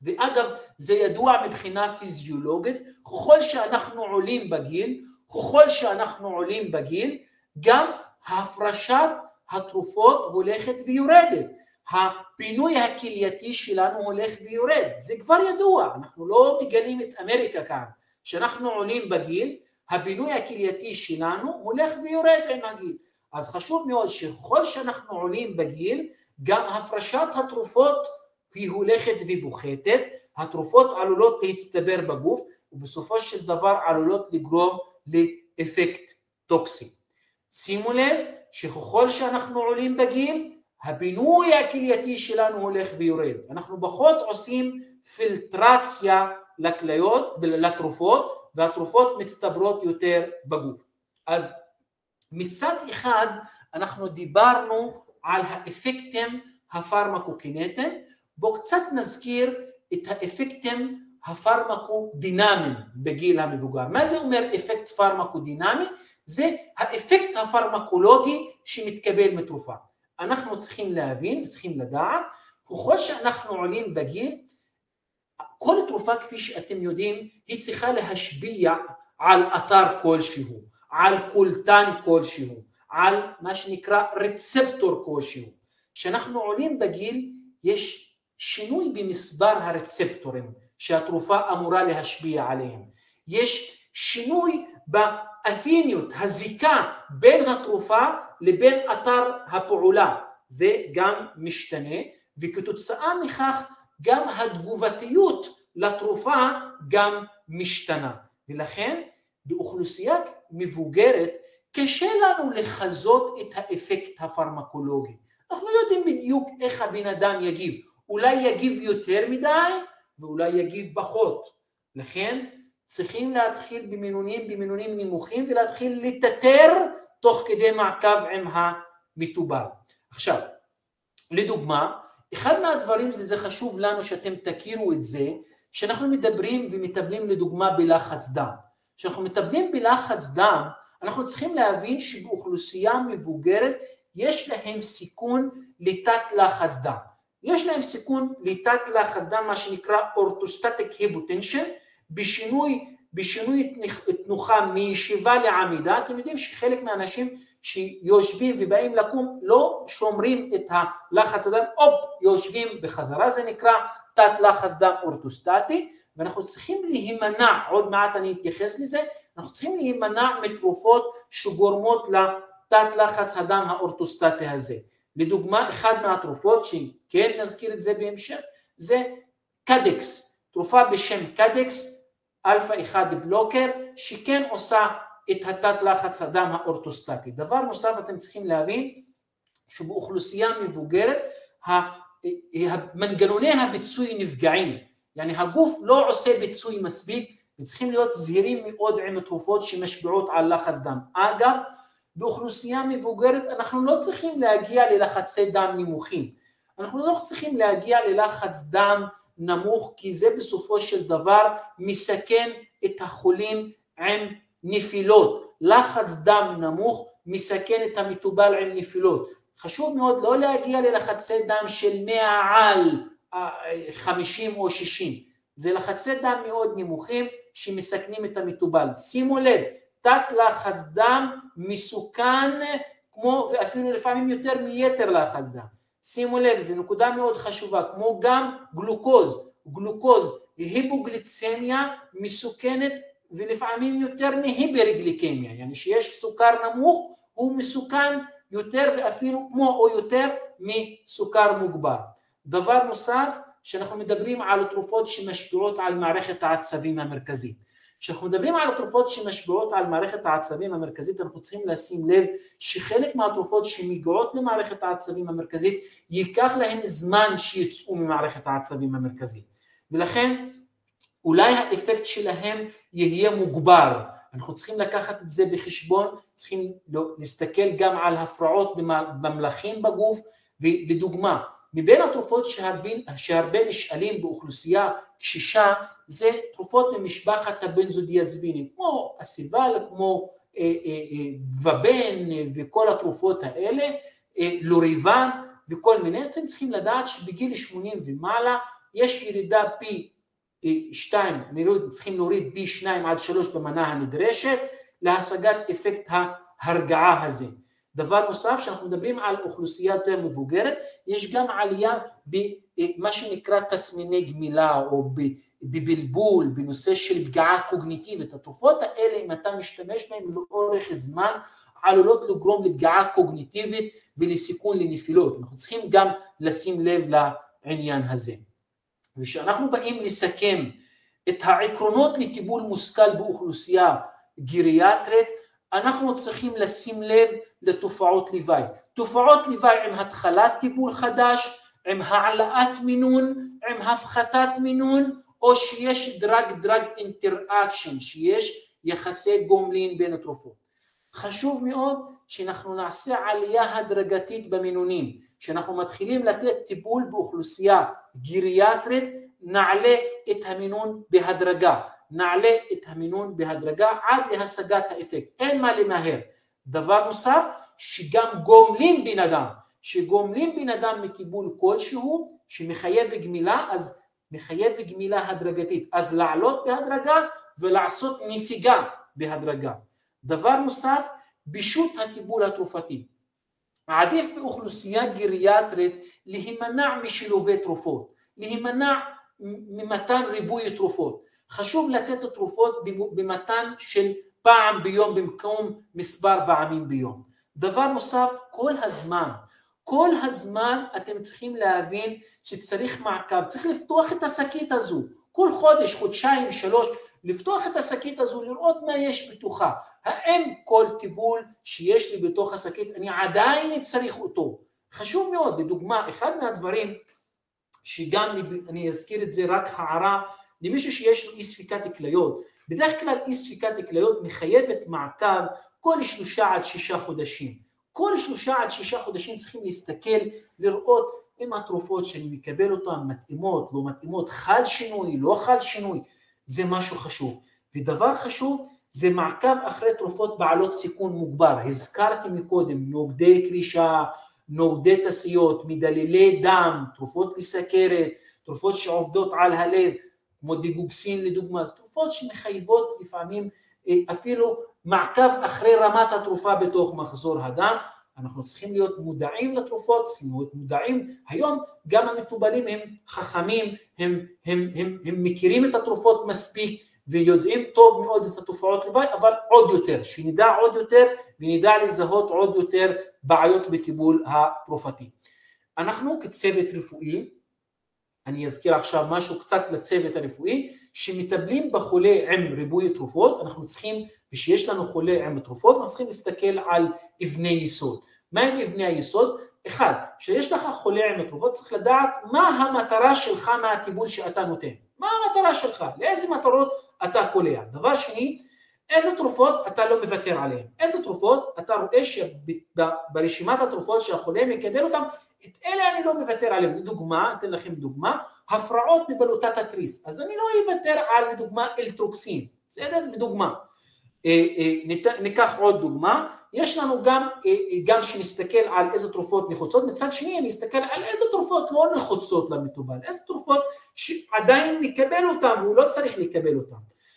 A: ואגב, זה ידוע מבחינה פיזיולוגית, ככל שאנחנו עולים בגיל, ככל שאנחנו עולים בגיל, גם הפרשת התרופות הולכת ויורדת. הפינוי הכלייתי שלנו הולך ויורד, זה כבר ידוע, אנחנו לא מגלים את אמריקה כאן. כשאנחנו עולים בגיל, הפינוי הכלייתי שלנו הולך ויורד עם הגיל. אז חשוב מאוד שככל שאנחנו עולים בגיל, גם הפרשת התרופות היא הולכת ופוחתת, התרופות עלולות להצטבר בגוף ובסופו של דבר עלולות לגרום לאפקט טוקסי. שימו לב שככל שאנחנו עולים בגיל, הבינוי הכלייתי שלנו הולך ויורד. אנחנו פחות עושים פילטרציה לכליות, לתרופות, והתרופות מצטברות יותר בגוף. אז מצד אחד אנחנו דיברנו על האפקטים הפרמקוקינטיים, בואו קצת נזכיר את האפקטים הפרמקודינמיים בגיל המבוגר. מה זה אומר אפקט פרמקודינמי? זה האפקט הפרמקולוגי שמתקבל מתרופה. אנחנו צריכים להבין, צריכים לדעת, ככל שאנחנו עולים בגיל, כל תרופה כפי שאתם יודעים היא צריכה להשפיע על אתר כלשהו, על קולטן כלשהו, על מה שנקרא רצפטור כלשהו. כשאנחנו עולים בגיל יש שינוי במספר הרצפטורים שהתרופה אמורה להשפיע עליהם. יש שינוי באפיניות, הזיקה בין התרופה לבין אתר הפעולה. זה גם משתנה, וכתוצאה מכך גם התגובתיות לתרופה גם משתנה. ולכן באוכלוסייה מבוגרת קשה לנו לחזות את האפקט הפרמקולוגי. אנחנו לא יודעים בדיוק איך הבן אדם יגיב. אולי יגיב יותר מדי ואולי יגיב פחות. לכן צריכים להתחיל במינונים, במינונים נמוכים ולהתחיל לטטר תוך כדי מעקב עם המטובל. עכשיו, לדוגמה, אחד מהדברים, זה, זה חשוב לנו שאתם תכירו את זה, שאנחנו מדברים ומטפלים לדוגמה בלחץ דם. כשאנחנו מטפלים בלחץ דם, אנחנו צריכים להבין שבאוכלוסייה מבוגרת יש להם סיכון לתת לחץ דם. יש להם סיכון לתת לחץ דם, מה שנקרא אורטוסטטיק היפוטנשן, בשינוי, בשינוי תנוחה מישיבה לעמידה. אתם יודעים שחלק מהאנשים שיושבים ובאים לקום לא שומרים את הלחץ הדם, הופ, יושבים בחזרה, זה נקרא תת לחץ דם אורטוסטטי, ואנחנו צריכים להימנע, עוד מעט אני אתייחס לזה, אנחנו צריכים להימנע מתרופות שגורמות לתת לחץ הדם האורטוסטטי הזה. לדוגמה, אחד מהתרופות, שכן נזכיר את זה בהמשך, זה קדקס, תרופה בשם קדקס, אלפא 1 blocker, שכן עושה את התת לחץ הדם האורתוסטטי. דבר נוסף אתם צריכים להבין, שבאוכלוסייה מבוגרת מנגנוני הפיצוי נפגעים, יעני הגוף לא עושה פיצוי מספיק וצריכים להיות זהירים מאוד עם תרופות שמשפיעות על לחץ דם. אגב, באוכלוסייה מבוגרת אנחנו לא צריכים להגיע ללחצי דם נמוכים, אנחנו לא צריכים להגיע ללחץ דם נמוך כי זה בסופו של דבר מסכן את החולים עם נפילות, לחץ דם נמוך מסכן את המטובל עם נפילות. חשוב מאוד לא להגיע ללחצי דם של 100 על 50 או 60, זה לחצי דם מאוד נמוכים שמסכנים את המטובל. שימו לב, תת לחץ דם מסוכן כמו ואפילו לפעמים יותר מיתר לחץ דם. שימו לב, זו נקודה מאוד חשובה, כמו גם גלוקוז, גלוקוז, היפוגליצמיה מסוכנת ולפעמים יותר מהיפרגליקמיה, יעני שיש סוכר נמוך הוא מסוכן יותר ואפילו כמו או יותר מסוכר מוגבר. דבר נוסף, שאנחנו מדברים על תרופות שמשפיעות על מערכת העצבים המרכזית. כשאנחנו מדברים על התרופות שמשפיעות על מערכת העצבים המרכזית, אנחנו צריכים לשים לב שחלק מהתרופות שמגיעות למערכת העצבים המרכזית, ייקח להם זמן שיצאו ממערכת העצבים המרכזית. ולכן אולי האפקט שלהם יהיה מוגבר. אנחנו צריכים לקחת את זה בחשבון, צריכים להסתכל גם על הפרעות במלחים בגוף, ולדוגמה, מבין התרופות שהרבה, שהרבה נשאלים באוכלוסייה קשישה, זה תרופות ממשפחת הבנזודיאזפינים, כמו אסיבל, כמו אה, אה, אה, ובן וכל התרופות האלה, לוריבן וכל מיני, אתם צריכים לדעת שבגיל 80 ומעלה יש ירידה פי שתיים, צריכים להוריד פי שניים עד שלוש במנה הנדרשת להשגת אפקט ההרגעה הזה. דבר נוסף, שאנחנו מדברים על אוכלוסייה יותר מבוגרת, יש גם עלייה במה שנקרא תסמיני גמילה או בבלבול, בנושא של פגיעה קוגניטיבית. התרופות האלה, אם אתה משתמש בהן לאורך זמן, עלולות לגרום לפגיעה קוגניטיבית ולסיכון לנפילות. אנחנו צריכים גם לשים לב לעניין הזה. וכשאנחנו באים לסכם את העקרונות לטיפול מושכל באוכלוסייה גריאטרית, אנחנו צריכים לשים לב לתופעות לוואי. תופעות לוואי עם התחלת טיפול חדש, עם העלאת מינון, עם הפחתת מינון, או שיש drug drug interaction, שיש יחסי גומלין בין התרופות. חשוב מאוד שאנחנו נעשה עלייה הדרגתית במינונים, שאנחנו מתחילים לתת טיפול באוכלוסייה גריאטרית, נעלה את המינון בהדרגה, נעלה את המינון בהדרגה עד להשגת האפקט, אין מה למהר. דבר נוסף, שגם גומלים בן אדם, שגומלים בן אדם מטיפול כלשהו שמחייב גמילה, אז מחייב גמילה הדרגתית. אז לעלות בהדרגה ולעשות נסיגה בהדרגה. דבר נוסף, בישות הטיפול התרופתי. עדיף באוכלוסייה גריאטרית להימנע משילובי תרופות, להימנע ממתן ריבוי תרופות. חשוב לתת תרופות במתן של פעם ביום במקום מספר פעמים ביום. דבר נוסף, כל הזמן, כל הזמן אתם צריכים להבין שצריך מעקב, צריך לפתוח את השקית הזו, כל חודש, חודשיים, שלוש, לפתוח את השקית הזו, לראות מה יש בתוכה. האם כל טיפול שיש לי בתוך השקית, אני עדיין צריך אותו. חשוב מאוד, לדוגמה, אחד מהדברים שגם אני אזכיר את זה רק הערה למישהו שיש לו אי ספיקת כליות. בדרך כלל אי ספיקת כליות מחייבת מעקב כל שלושה עד שישה חודשים. כל שלושה עד שישה חודשים צריכים להסתכל, לראות אם התרופות שאני מקבל אותן מתאימות, לא מתאימות, חל שינוי, לא חל שינוי, זה משהו חשוב. ודבר חשוב זה מעקב אחרי תרופות בעלות סיכון מוגבר. הזכרתי מקודם נוגדי קרישה, נוגדי תסיות, מדללי דם, תרופות לסכרת, תרופות שעובדות על הלב, כמו דיגוקסין לדוגמה, זה תרופות שמחייבות לפעמים אה, אפילו מעקב אחרי רמת התרופה בתוך מחזור הדם, אנחנו צריכים להיות מודעים לתרופות, צריכים להיות מודעים, היום גם המטובלים הם חכמים, הם, הם, הם, הם מכירים את התרופות מספיק ויודעים טוב מאוד את התופעות לוואי, אבל עוד יותר, שנדע עוד יותר ונדע לזהות עוד יותר בעיות בטיפול התרופתי. אנחנו כצוות רפואי אני אזכיר עכשיו משהו קצת לצוות הרפואי, שמטפלים בחולה עם ריבוי תרופות, אנחנו צריכים, ושיש לנו חולה עם תרופות, אנחנו צריכים להסתכל על אבני יסוד. מה הם אבני היסוד? אחד, כשיש לך חולה עם תרופות, צריך לדעת מה המטרה שלך מהטיפול שאתה נותן. מה המטרה שלך? לאיזה מטרות אתה קולע? דבר שני, איזה תרופות אתה לא מוותר עליהן? איזה תרופות אתה רואה שברשימת התרופות שהחולה מקבל אותן, את אלה אני לא מוותר עליהם. לדוגמה, אתן לכם דוגמה, הפרעות בבלוטת התריס. אז אני לא אוותר על, לדוגמה, אלטרוקסין, בסדר? לדוגמה. אה, אה, ניקח עוד דוגמה, יש לנו גם, אה, גם שנסתכל על איזה תרופות נחוצות, מצד שני אני אסתכל על איזה תרופות לא נחוצות למטובל, איזה תרופות שעדיין נקבל אותן והוא לא צריך לקבל אותן.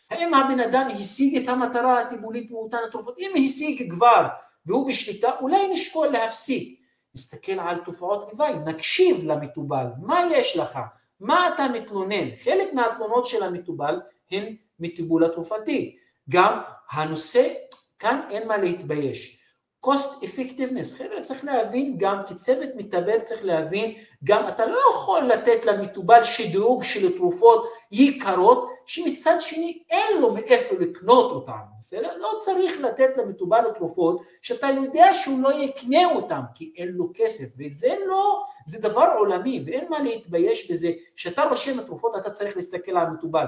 A: האם הבן אדם השיג את המטרה הטיפולית מאותן התרופות? אם השיג כבר והוא בשליטה, אולי נשקול להפסיק. נסתכל על תופעות לוואי, נקשיב למטובל, מה יש לך? מה אתה מתלונן? חלק מהתלונות של המטובל הן מטיפול התרופתי. גם הנושא, כאן אין מה להתבייש. Cost effectiveness, חבר'ה צריך להבין גם כצוות מטבל צריך להבין גם אתה לא יכול לתת למטובל שדרוג של תרופות יקרות שמצד שני אין לו מאיפה לקנות אותן, בסדר? לא צריך לתת למטובל תרופות שאתה יודע שהוא לא יקנה אותן כי אין לו כסף וזה לא, זה דבר עולמי ואין מה להתבייש בזה. שאתה רושם תרופות אתה צריך להסתכל על המטובל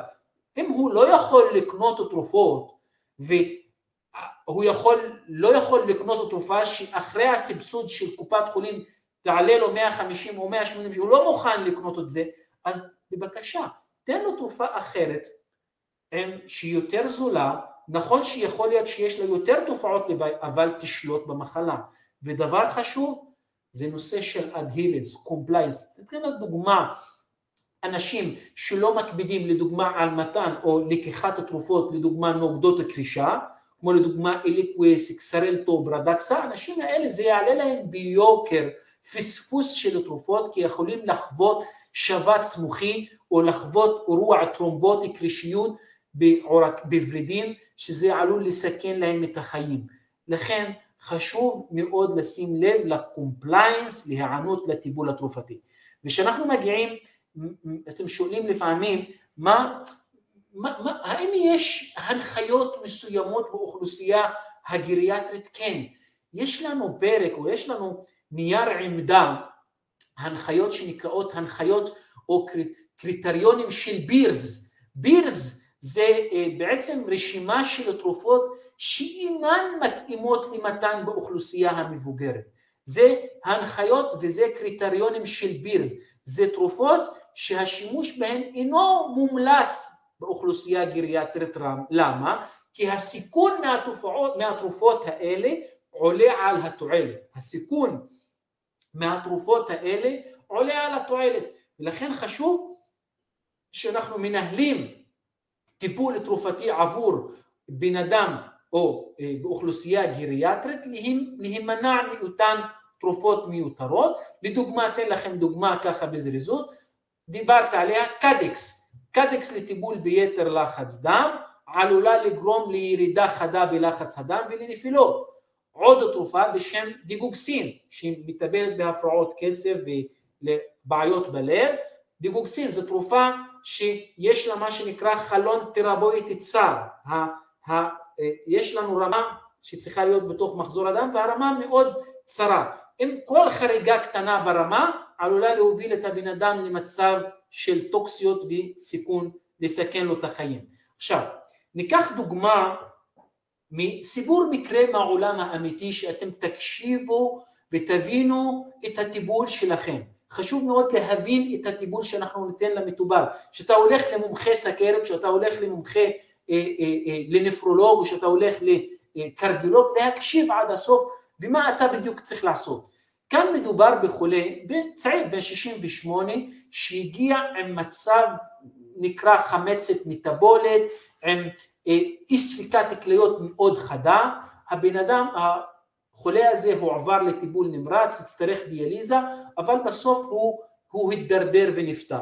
A: אם הוא לא יכול לקנות תרופות ו... הוא יכול, לא יכול לקנות תרופה שאחרי הסבסוד של קופת חולים תעלה לו 150 או 180, שהוא לא מוכן לקנות את זה, אז בבקשה, תן לו תרופה אחרת שהיא יותר זולה, נכון שיכול להיות שיש לה יותר תופעות לוואי, אבל תשלוט במחלה. ודבר חשוב, זה נושא של adherence, compliance. ניתן לדוגמה, אנשים שלא מקפידים לדוגמה על מתן או לקיחת התרופות, לדוגמה נוגדות קרישה, כמו לדוגמה אליקוויס, קסרלטו, ברדקסה, האנשים האלה זה יעלה להם ביוקר פספוס של תרופות כי יכולים לחוות שבץ מוחי או לחוות אירוע טרומבוטי קרישיות בוורידים שזה עלול לסכן להם את החיים. לכן חשוב מאוד לשים לב לקומפליינס, להיענות לטיפול התרופתי. וכשאנחנו מגיעים, אתם שואלים לפעמים, מה, מה, מה, האם יש הנחיות מסוימות באוכלוסייה הגריאטרית? כן. יש לנו פרק או יש לנו נייר עמדה, הנחיות שנקראות הנחיות או קריטריונים של בירס. בירס זה אה, בעצם רשימה של תרופות שאינן מתאימות למתן באוכלוסייה המבוגרת. זה הנחיות וזה קריטריונים של בירס. זה תרופות שהשימוש בהן אינו מומלץ באוכלוסייה גריאטרית. למה? כי הסיכון מהתופעות, מהתרופות האלה עולה על התועלת. הסיכון מהתרופות האלה עולה על התועלת, ולכן חשוב שאנחנו מנהלים טיפול תרופתי עבור בן אדם או אה, באוכלוסייה גריאטרית להימנע מאותן תרופות מיותרות. לדוגמה, אתן לכם דוגמה ככה בזריזות, דיברת עליה, קדקס, קדקס לטיפול ביתר לחץ דם, עלולה לגרום לירידה חדה בלחץ הדם ולנפילות. עוד תרופה בשם דיגוגסין, שהיא מטפלת בהפרעות קצב ולבעיות בלב. דיגוגסין זו תרופה שיש לה מה שנקרא חלון תרבויטי צר. יש לנו רמה שצריכה להיות בתוך מחזור הדם והרמה מאוד צרה. אם כל חריגה קטנה ברמה עלולה להוביל את הבן אדם למצב של טוקסיות וסיכון לסכן לו את החיים. עכשיו, ניקח דוגמה מסיפור מקרה מהעולם האמיתי שאתם תקשיבו ותבינו את הטיפול שלכם. חשוב מאוד להבין את הטיפול שאנחנו ניתן למטובל. כשאתה הולך למומחה סכרת, כשאתה הולך למומחה אה, אה, אה, לנפרולוג, כשאתה הולך לקרדיולוג, להקשיב עד הסוף ומה אתה בדיוק צריך לעשות. כאן מדובר בחולה, צעיר בן 68, שהגיע עם מצב נקרא חמצת מטבולת, עם אה, אי ספיקת כליות מאוד חדה, הבן אדם, החולה הזה הועבר לטיפול נמרץ, הצטרך דיאליזה, אבל בסוף הוא, הוא הידרדר ונפטר.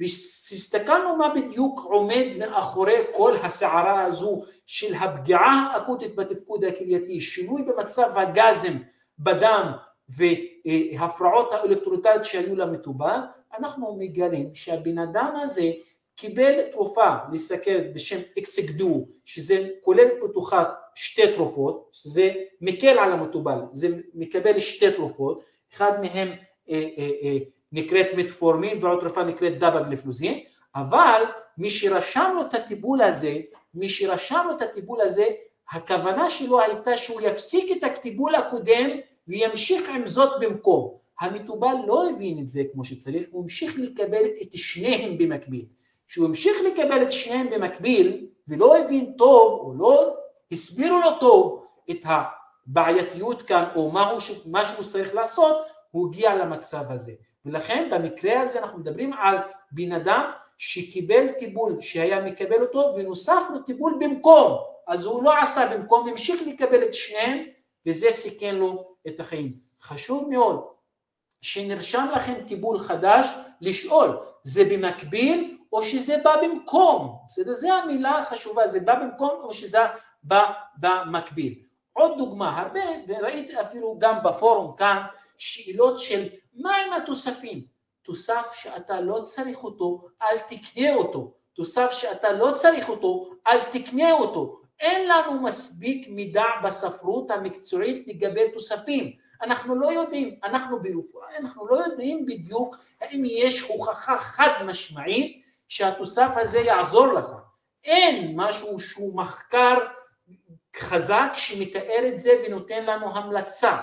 A: והסתכלנו מה בדיוק עומד מאחורי כל הסערה הזו של הפגיעה האקוטית בתפקוד הכלייתי, שינוי במצב הגזם בדם והפרעות האלקטרוטליות שהיו למטובל, אנחנו מגלים שהבן אדם הזה קיבל תרופה לסכרת בשם אקסקדו, שזה כולל בתוכה שתי תרופות, שזה מקל על המטובל, זה מקבל שתי תרופות, אחד מהם אה, אה, אה, נקראת מטפורמין ועוד תרופה נקראת דבגליפלוזין, אבל מי שרשם לו את הטיפול הזה, מי שרשם לו את הטיפול הזה, הכוונה שלו הייתה שהוא יפסיק את הטיפול הקודם וימשיך עם זאת במקום. המטובל לא הבין את זה כמו שצריך, הוא המשיך לקבל את שניהם במקביל. כשהוא המשיך לקבל את שניהם במקביל ולא הבין טוב או לא הסבירו לו טוב את הבעייתיות כאן או מה, הוא, מה שהוא צריך לעשות, הוא הגיע למצב הזה. ולכן במקרה הזה אנחנו מדברים על בן אדם שקיבל טיפול שהיה מקבל אותו ונוסף לו טיפול במקום, אז הוא לא עשה במקום, המשיך לקבל את שניהם וזה סיכן לו את החיים. חשוב מאוד שנרשם לכם טיפול חדש, לשאול, זה במקביל או שזה בא במקום, בסדר? זו המילה החשובה, זה בא במקום או שזה בא במקביל. עוד דוגמה, הרבה, וראיתי אפילו גם בפורום כאן, שאלות של מה עם התוספים? תוסף שאתה לא צריך אותו, אל תקנה אותו. תוסף שאתה לא צריך אותו, אל תקנה אותו. אין לנו מספיק מידע בספרות המקצועית לגבי תוספים. אנחנו לא יודעים, אנחנו ברפואה, אנחנו לא יודעים בדיוק האם יש הוכחה חד משמעית שהתוסף הזה יעזור לך. אין משהו שהוא מחקר חזק שמתאר את זה ונותן לנו המלצה.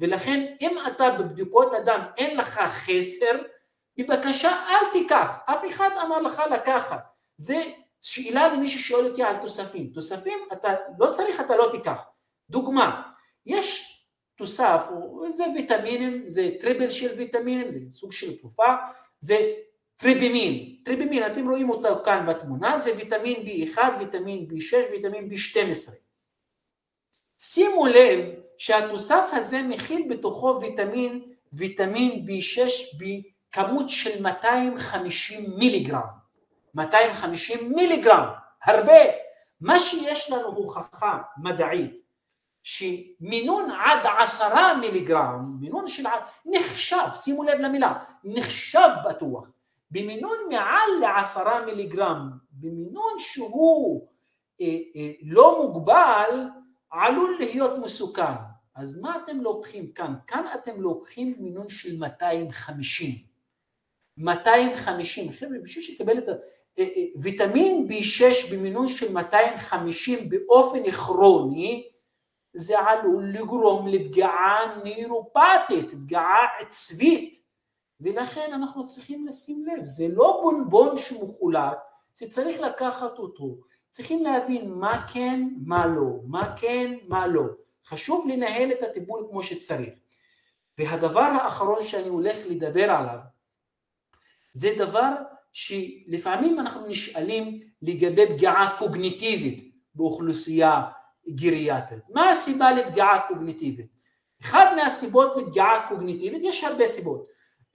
A: ולכן אם אתה בבדיקות הדם אין לך חסר, בבקשה אל תיקח, אף אחד אמר לך לקחת. זה שאלה למי ששואל אותי על תוספים. תוספים אתה לא צריך, אתה לא תיקח. דוגמה, יש תוסף, זה ויטמינים, זה triple של ויטמינים, זה סוג של תרופה, זה טריבימין. טריבימין, אתם רואים אותו כאן בתמונה, זה ויטמין B1, ויטמין B6, ויטמין B12. שימו לב שהתוסף הזה מכיל בתוכו ויטמין, ויטמין B6 בכמות של 250 מיליגרם. 250 מיליגרם, הרבה. מה שיש לנו הוכחה מדעית, שמינון עד עשרה מיליגרם, מינון של נחשב, שימו לב למילה, נחשב בטוח. במינון מעל לעשרה מיליגרם, במינון שהוא אה, אה, לא מוגבל, עלול להיות מסוכן. אז מה אתם לוקחים כאן? כאן אתם לוקחים מינון של 250. 250, חבר'ה, בשביל שיקבל את ה... אה, אה, ויטמין B6 במינון של 250 באופן כרוני, זה עלול לגרום לפגיעה נירופטית, פגיעה עצבית, ולכן אנחנו צריכים לשים לב, זה לא בונבון שמחולק, זה צריך לקחת אותו, צריכים להבין מה כן, מה לא, מה כן, מה לא. חשוב לנהל את הטיפול כמו שצריך. והדבר האחרון שאני הולך לדבר עליו, זה דבר שלפעמים אנחנו נשאלים לגבי פגיעה קוגניטיבית באוכלוסייה גריאטרית. מה הסיבה לפגיעה קוגניטיבית? אחד מהסיבות לפגיעה קוגניטיבית, יש הרבה סיבות.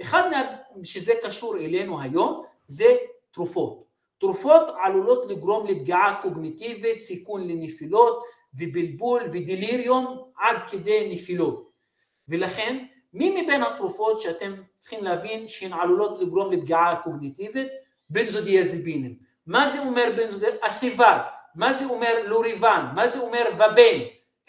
A: אחד מה, שזה קשור אלינו היום זה תרופות. תרופות עלולות לגרום לפגיעה קוגניטיבית, סיכון לנפילות ובלבול ודיליריום עד כדי נפילות. ולכן מי מבין התרופות שאתם צריכים להבין שהן עלולות לגרום לפגיעה קוגניטיבית? בנזודיאזיפינים. מה זה אומר בנזודיאזיפינים? אסיבל. מה זה אומר לוריבן? מה זה אומר ובן?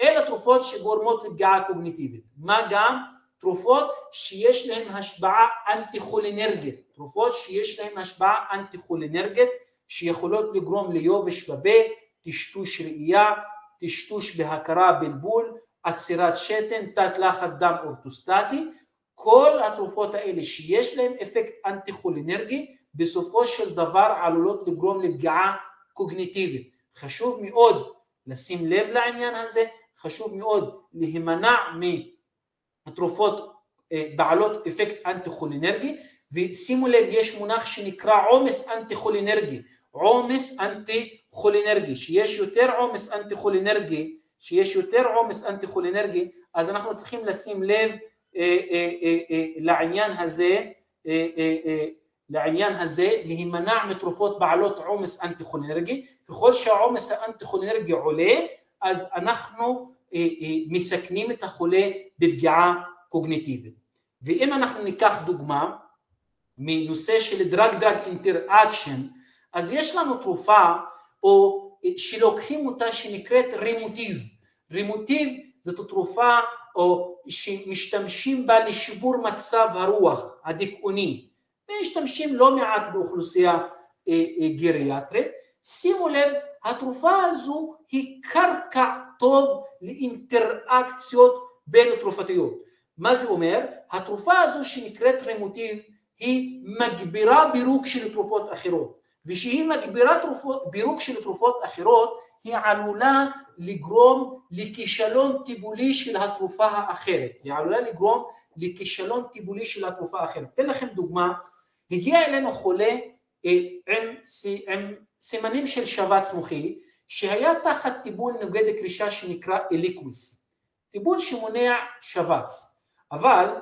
A: אלה תרופות שגורמות לפגיעה קוגניטיבית. מה גם? תרופות שיש להן השפעה אנטי-חולינרגית. תרופות שיש להן השפעה אנטי-חולינרגית שיכולות לגרום ליובש בפה, טשטוש ראייה, טשטוש בהכרה בלבול, עצירת שתן, תת לחץ דם אורטוסטטי, כל התרופות האלה שיש להן אפקט אנטי-חולינרגי, בסופו של דבר עלולות לגרום לפגיעה קוגניטיבית. חשוב מאוד לשים לב לעניין הזה, חשוב מאוד להימנע מתרופות אה, בעלות אפקט אנטי-חולינרגי, ושימו לב, יש מונח שנקרא עומס אנטי-חולינרגי, עומס אנטי-חולינרגי, שיש יותר עומס אנטי-חולינרגי שיש יותר עומס אנטי-חולינרגי, אז אנחנו צריכים לשים לב אה, אה, אה, לעניין הזה, לעניין הזה, להימנע מתרופות בעלות עומס אנטי-חולינרגי, ככל שהעומס האנטי-חולינרגי עולה, אז אנחנו מסכנים את החולה בפגיעה קוגניטיבית. ואם אנחנו ניקח דוגמה מנושא של drug drug interaction, אז יש לנו תרופה או שלוקחים אותה שנקראת רימוטיב. רימוטיב זאת תרופה או שמשתמשים בה לשיפור מצב הרוח הדיכאוני, ומשתמשים לא מעט באוכלוסייה אה, אה, גריאטרית. שימו לב, התרופה הזו היא קרקע טובה לאינטראקציות בין תרופתיות. מה זה אומר? התרופה הזו שנקראת רימוטיב היא מגבירה בירוק של תרופות אחרות. ושהיא מגבירה תרופות, בירוק של תרופות אחרות, היא עלולה לגרום לכישלון טיפולי של התרופה האחרת. היא עלולה לגרום לכישלון טיפולי של התרופה האחרת. אתן לכם דוגמה, הגיע אלינו חולה אה, עם, עם סימנים של שבץ מוחי, שהיה תחת טיפול נוגד קרישה שנקרא אליקוויס, טיפול שמונע שבץ, אבל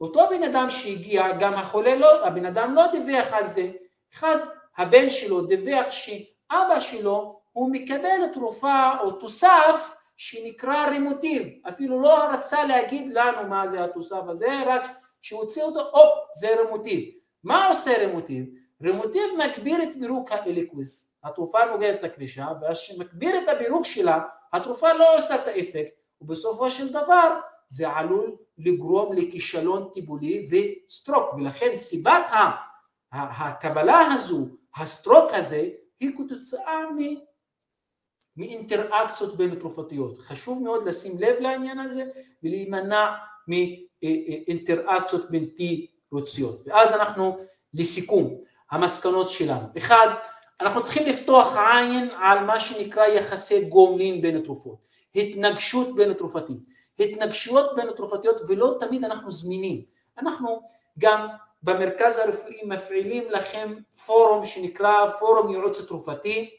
A: אותו בן אדם שהגיע, גם החולה לא, הבן אדם לא דיווח על זה, אחד הבן שלו דיווח שאבא שלו הוא מקבל תרופה או תוסף שנקרא רימוטיב, אפילו לא רצה להגיד לנו מה זה התוסף הזה, רק שהוציא אותו, הופ, זה רימוטיב. מה עושה רימוטיב? רימוטיב מגביר את בירוק האליקוויס, התרופה נוגדת את הקרישה, ואז שמגביר את הבירוק שלה, התרופה לא עושה את האפקט, ובסופו של דבר זה עלול לגרום לכישלון טיפולי ו stroke, ולכן סיבת הקבלה הזו ה stroke הזה היא כתוצאה מאינטראקציות בין תרופתיות. חשוב מאוד לשים לב לעניין הזה ולהימנע מאינטראקציות בלתי רצויות. ואז אנחנו לסיכום, המסקנות שלנו. אחד, אנחנו צריכים לפתוח עין על מה שנקרא יחסי גומלין בין התרופות, התנגשות בין התרופתית, התנגשויות בין התרופתיות ולא תמיד אנחנו זמינים. אנחנו גם במרכז הרפואי מפעילים לכם פורום שנקרא פורום ייעוץ תרופתי,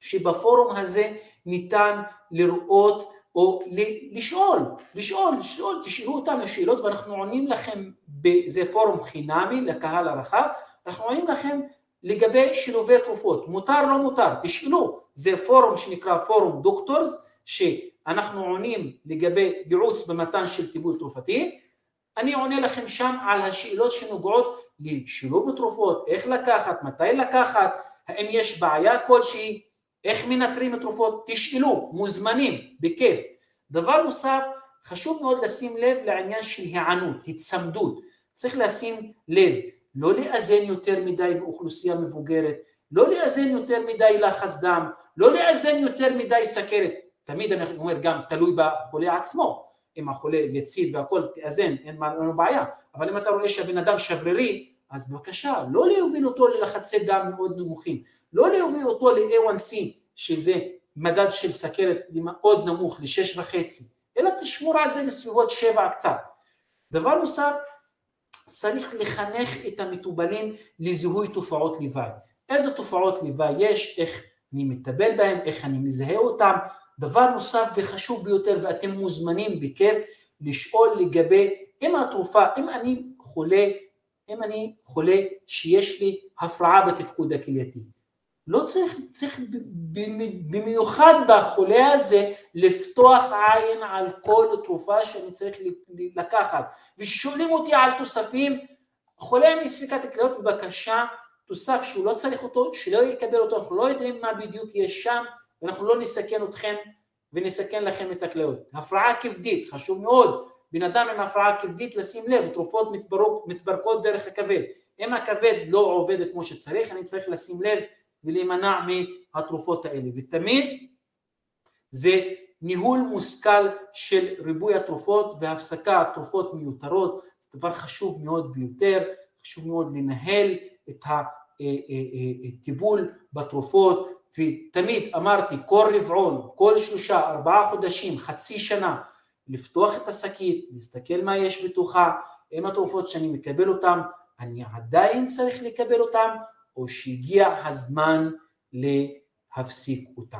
A: שבפורום הזה ניתן לראות או לשאול, לשאול, לשאול, תשאלו אותנו שאלות ואנחנו עונים לכם, זה פורום חינמי לקהל הרחב, אנחנו עונים לכם לגבי שילובי תרופות, מותר לא מותר, תשאלו, זה פורום שנקרא פורום דוקטורס, שאנחנו עונים לגבי ייעוץ במתן של טיפול תרופתי, אני עונה לכם שם על השאלות שנוגעות לשילוב תרופות, איך לקחת, מתי לקחת, האם יש בעיה כלשהי, איך מנטרים תרופות, תשאלו, מוזמנים, בכיף. דבר נוסף, חשוב מאוד לשים לב לעניין של היענות, הצמדות. צריך לשים לב, לא לאזן יותר מדי באוכלוסייה מבוגרת, לא לאזן יותר מדי לחץ דם, לא לאזן יותר מדי סכרת. תמיד אני אומר גם תלוי בחולה עצמו. אם החולה יציב והכל תאזן, אין לנו בעיה, אבל אם אתה רואה שהבן אדם שברירי, אז בבקשה, לא להוביל אותו ללחצי דם מאוד נמוכים, לא להוביל אותו ל-A1C, שזה מדד של סכרת מאוד נמוך, ל-6.5, אלא תשמור על זה לסביבות 7 קצת. דבר נוסף, צריך לחנך את המטובלים לזיהוי תופעות לוואי. איזה תופעות לוואי יש, איך אני מטפל בהם, איך אני מזהה אותם. דבר נוסף וחשוב ביותר, ואתם מוזמנים בכיף לשאול לגבי אם התרופה, אם אני חולה, אם אני חולה שיש לי הפרעה בתפקוד הכלייתי. לא צריך, צריך במיוחד בחולה הזה לפתוח עין על כל תרופה שאני צריך לקחת. וכששואלים אותי על תוספים, חולה עם ספיקת כליות בבקשה תוסף שהוא לא צריך אותו, שלא יקבל אותו, אנחנו לא יודעים מה בדיוק יש שם, ואנחנו לא נסכן אתכם ונסכן לכם את הכליות. הפרעה כבדית, חשוב מאוד, בן אדם עם הפרעה כבדית לשים לב, תרופות מתברוק, מתברקות דרך הכבד. אם הכבד לא עובד כמו שצריך, אני צריך לשים לב ולהימנע מהתרופות האלה. ותמיד זה ניהול מושכל של ריבוי התרופות והפסקת תרופות מיותרות, זה דבר חשוב מאוד ביותר, חשוב מאוד לנהל את הטיפול אה, אה, אה, בתרופות, ותמיד אמרתי כל רבעון, כל שלושה, ארבעה חודשים, חצי שנה, לפתוח את השקית, להסתכל מה יש בתוכה, אם התרופות שאני מקבל אותן, אני עדיין צריך לקבל אותן, או שהגיע הזמן להפסיק אותן.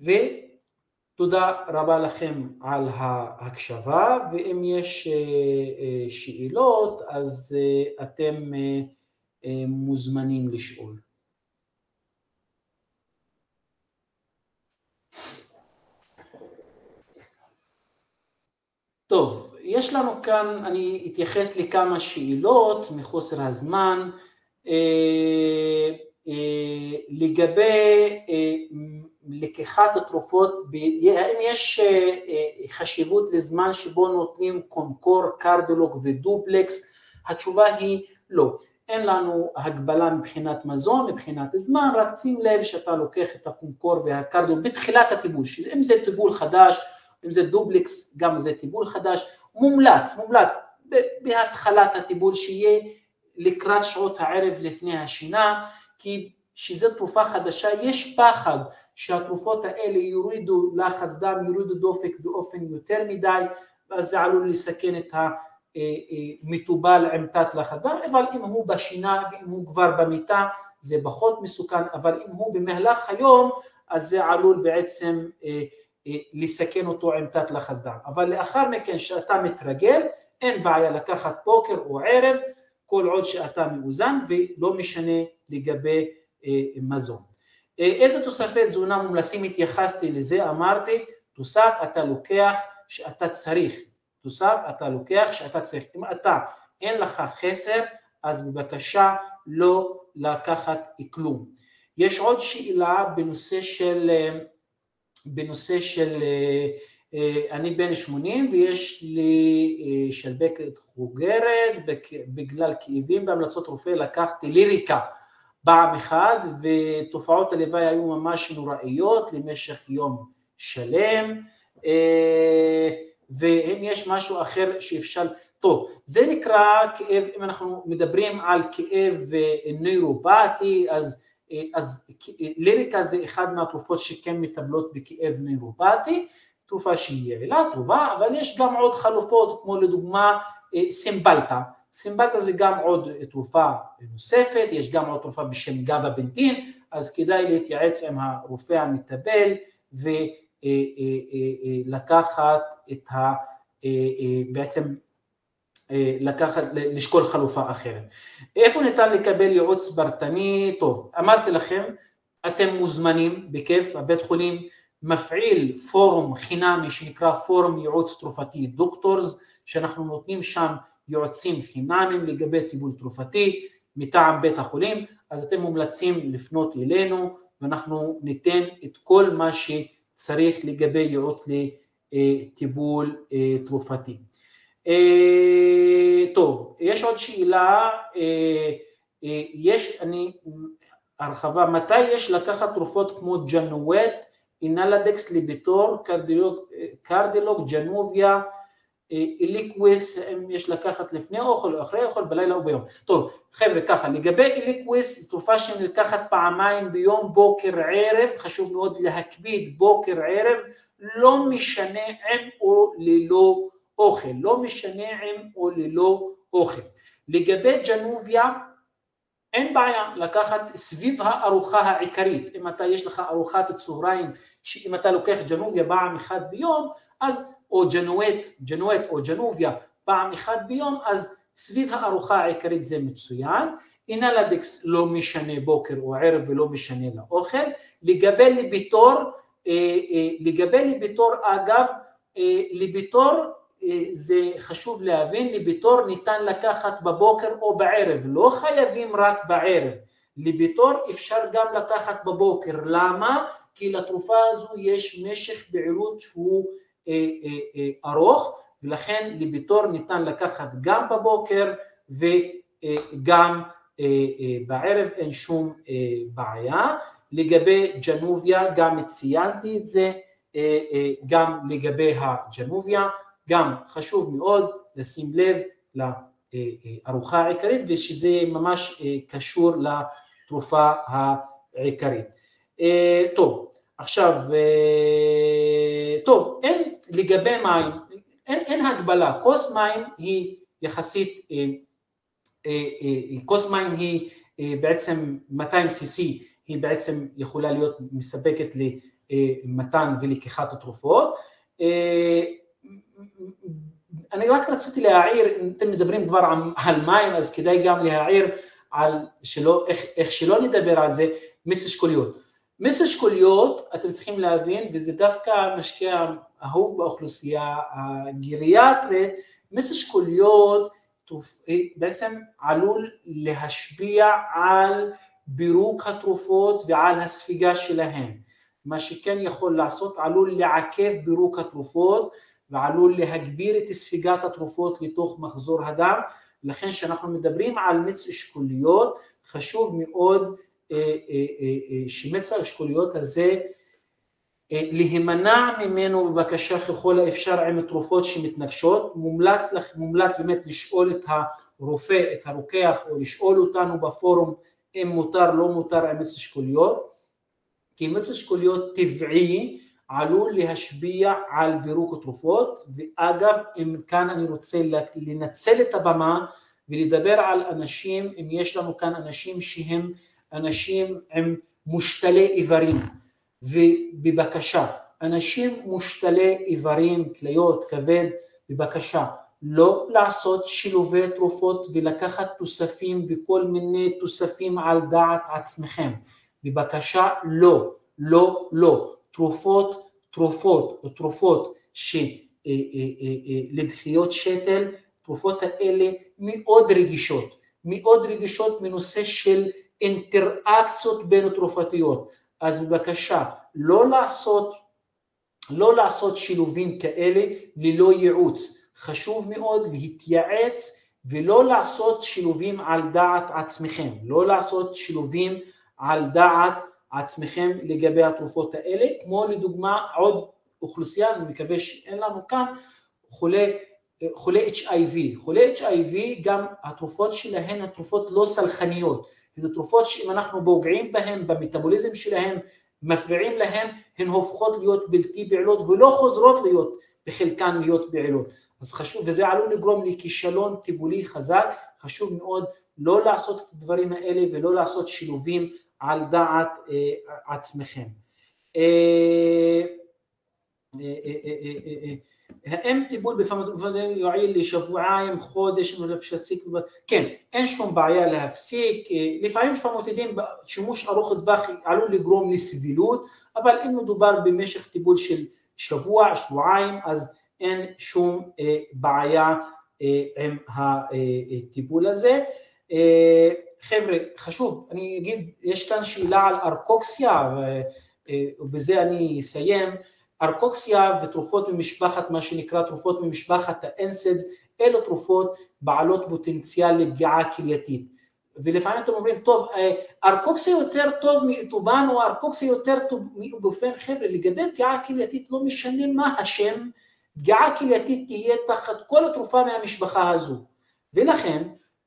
A: ותודה רבה לכם על ההקשבה, ואם יש שאלות אז אתם מוזמנים לשאול. טוב, יש לנו כאן, אני אתייחס לכמה שאלות מחוסר הזמן. אה, אה, לגבי אה, לקיחת התרופות, האם יש חשיבות לזמן שבו נותנים קונקור, קרדולוג ודופלקס? התשובה היא לא. אין לנו הגבלה מבחינת מזון, מבחינת זמן, רק שים לב שאתה לוקח את הקונקור והקרדולוג בתחילת הטיפול, אם זה טיפול חדש, אם זה דופלקס, גם זה טיפול חדש, מומלץ, מומלץ. בהתחלת הטיפול שיהיה לקראת שעות הערב לפני השינה, כי שזו תרופה חדשה, יש פחד שהתרופות האלה יורידו לחץ דם, יורידו דופק באופן יותר מדי, ואז זה עלול לסכן את המטובל עם תת לחץ דם, אבל אם הוא בשינה ואם הוא כבר במיטה זה פחות מסוכן, אבל אם הוא במהלך היום אז זה עלול בעצם אה, אה, לסכן אותו עם תת לחץ דם. אבל לאחר מכן שאתה מתרגל, אין בעיה לקחת בוקר או ערב, כל עוד שאתה מאוזן ולא משנה לגבי אה, מזון. אה, איזה תוספי תזונה מומלצים התייחסתי לזה, אמרתי, תוסף אתה לוקח שאתה צריך, תוסף אתה לוקח שאתה צריך, אם אתה אין לך חסר אז בבקשה לא לקחת כלום. יש עוד שאלה בנושא של, אה, בנושא של אה, אני בן 80 ויש לי אה, שלבקת חוגרת, בגלל כאבים בהמלצות רופא לקחתי ליריקה פעם אחת ותופעות הלוואי היו ממש נוראיות למשך יום שלם אה, ואם יש משהו אחר שאפשר, טוב, זה נקרא כאב, אם אנחנו מדברים על כאב נוירופטי, אז, אז ליריקה זה אחד מהתרופות שכן מטפלות בכאב נוירופטי, תרופה שהיא יעילה, טובה, אבל יש גם עוד חלופות, כמו לדוגמה אה, סימבלטה. סימבלטה זה גם עוד תרופה נוספת, יש גם עוד תרופה בשם גבה בנטין, אז כדאי להתייעץ עם הרופא המטפל ולקחת אה, אה, את ה... בעצם לקחת, לשקול חלופה אחרת. איפה ניתן לקבל ייעוץ פרטני? טוב, אמרתי לכם, אתם מוזמנים בכיף, הבית חולים מפעיל פורום חינמי שנקרא פורום ייעוץ תרופתי דוקטורס, שאנחנו נותנים שם יועצים חינמיים לגבי טיפול תרופתי מטעם בית החולים, אז אתם מומלצים לפנות אלינו ואנחנו ניתן את כל מה שצריך לגבי ייעוץ לטיפול אה, תרופתי. אה, טוב, יש עוד שאלה, אה, יש, אני, הרחבה, מתי יש לקחת תרופות כמו ג'נואט אינלדקס ליפיטור, קרדילוג, ג'נוביה, איליקוויס, אם יש לקחת לפני אוכל או אחרי אוכל, בלילה או ביום. טוב, חבר'ה, ככה, לגבי איליקוויס, תרופה שנלקחת פעמיים ביום, בוקר, ערב, חשוב מאוד להקפיד בוקר, ערב, לא משנה עם או ללא אוכל, לא משנה עם או ללא אוכל. לגבי ג'נוביה, אין בעיה לקחת סביב הארוחה העיקרית, אם אתה יש לך ארוחת צהריים, שאם אתה לוקח ג'נוביה פעם אחת ביום, אז, או ג'נואט, ג'נואט או ג'נוביה פעם אחת ביום, אז סביב הארוחה העיקרית זה מצוין. אינלדקס לא משנה בוקר או ערב ולא משנה לאוכל. לגבי לביטור, אה, אה, לגבי לביטור אגב, אה, לביטור זה חשוב להבין, לביטור ניתן לקחת בבוקר או בערב, לא חייבים רק בערב. לביטור אפשר גם לקחת בבוקר, למה? כי לתרופה הזו יש משך בעירות שהוא ארוך, ולכן לביטור ניתן לקחת גם בבוקר וגם אה, אה, בערב, אין שום אה, בעיה. לגבי ג'נוביה, גם ציינתי את זה, גם לגבי הג'נוביה, גם חשוב מאוד לשים לב לארוחה העיקרית ושזה ממש קשור לתרופה העיקרית. טוב, עכשיו, טוב, אין לגבי מים, אין, אין הגבלה, כוס מים היא יחסית אה, אה, כוס מים היא אה, בעצם 200 cc, היא בעצם יכולה להיות מספקת למתן ולקיחת התרופות. אני רק רציתי להעיר, אם אתם מדברים כבר על מים, אז כדאי גם להעיר על שלא, איך, איך שלא נדבר על זה, מיץ אשכוליות. מיץ אשכוליות, אתם צריכים להבין, וזה דווקא משקיע אהוב באוכלוסייה הגריאטרית, מיץ אשכוליות בעצם עלול להשפיע על בירוק התרופות ועל הספיגה שלהן. מה שכן יכול לעשות עלול לעכב בירוק התרופות ועלול להגביר את ספיגת התרופות לתוך מחזור הדם, לכן כשאנחנו מדברים על מיץ אשכוליות חשוב מאוד אה, אה, אה, שמיץ האשכוליות הזה להימנע ממנו בבקשה ככל האפשר עם תרופות שמתנגשות, מומלץ, מומלץ באמת לשאול את הרופא, את הרוקח, או לשאול אותנו בפורום אם מותר, לא מותר עם מיץ אשכוליות, כי מיץ אשכוליות טבעי עלול להשפיע על פירוק התרופות, ואגב, אם כאן אני רוצה לנצל את הבמה ולדבר על אנשים, אם יש לנו כאן אנשים שהם אנשים עם מושתלי איברים, ובבקשה, אנשים מושתלי איברים, כליות, כבד, בבקשה, לא לעשות שילובי תרופות ולקחת תוספים וכל מיני תוספים על דעת עצמכם. בבקשה, לא, לא, לא. תרופות, תרופות או תרופות שלדחיות אה, אה, אה, שתל, תרופות האלה מאוד רגישות, מאוד רגישות מנושא של אינטראקציות בין תרופתיות. אז בבקשה, לא לעשות, לא לעשות שילובים כאלה ללא ייעוץ. חשוב מאוד להתייעץ ולא לעשות שילובים על דעת עצמכם, לא לעשות שילובים על דעת עצמכם לגבי התרופות האלה, כמו לדוגמה עוד אוכלוסייה, אני מקווה שאין לנו כאן, חולי, חולי HIV, חולי HIV גם התרופות שלהן הן תרופות לא סלחניות, הן תרופות שאם אנחנו פוגעים בהן, במטאבוליזם שלהן, מפריעים להן, הן הופכות להיות בלתי פעילות ולא חוזרות להיות בחלקן להיות פעילות. אז חשוב, וזה עלול לגרום לכישלון טיפולי חזק, חשוב מאוד לא לעשות את הדברים האלה ולא לעשות שילובים על דעת אה, עצמכם. אה, אה, אה, האם טיפול בפמוטידים יועיל לשבועיים, חודש, להפסיק? כן, אין שום בעיה להפסיק, לפעמים פמוטידים שימוש ארוך טווח עלול לגרום לסבילות, אבל אם מדובר במשך טיפול של שבוע, שבועיים, אז אין שום בעיה עם הטיפול הזה. חבר'ה, חשוב, אני אגיד, יש כאן שאלה על ארקוקסיה, ובזה אני אסיים. ארקוקסיה ותרופות ממשפחת, מה שנקרא תרופות ממשפחת האנסדס, אלו תרופות בעלות פוטנציאל לפגיעה כלייתית. ולפעמים אתם אומרים, טוב, אה, ארקוקסיה יותר טוב מאיטובן או ארקוקסיה יותר טוב מאיבופן, חבר'ה, לגבי פגיעה כלייתית לא משנה מה השם, פגיעה כלייתית תהיה תחת כל התרופה מהמשפחה הזו. ולכן,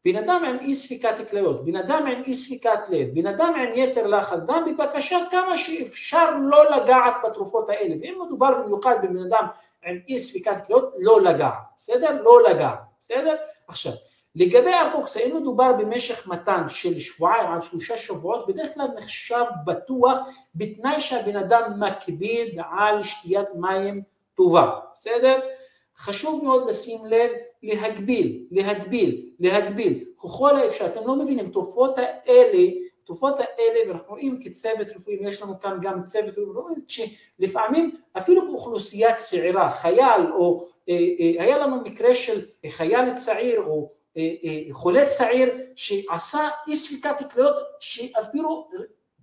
A: בן אדם עם אי ספיקת כליות, בן אדם עם אי ספיקת לב, בן אדם עם יתר לחץ דם, בבקשה כמה שאפשר לא לגעת בתרופות האלה, ואם מדובר במיוחד בבן אדם עם אי ספיקת כליות, לא לגעת, בסדר? לא לגעת, בסדר? עכשיו, לגבי הקוקסה, אם מדובר במשך מתן של שבועיים עד שלושה שבועות, בדרך כלל נחשב בטוח בתנאי שהבן אדם מקביד על שתיית מים טובה, בסדר? חשוב מאוד לשים לב להגביל, להגביל, להגביל, ככל האפשר, אתם לא מבינים, תרופות האלה, תרופות האלה, ואנחנו רואים כצוות רפואי, יש לנו כאן גם צוות רפואי, שלפעמים אפילו באוכלוסייה צעירה, חייל, או אה, אה, היה לנו מקרה של חייל צעיר, או אה, חולה צעיר, שעשה אי ספיקת כליות, שאפילו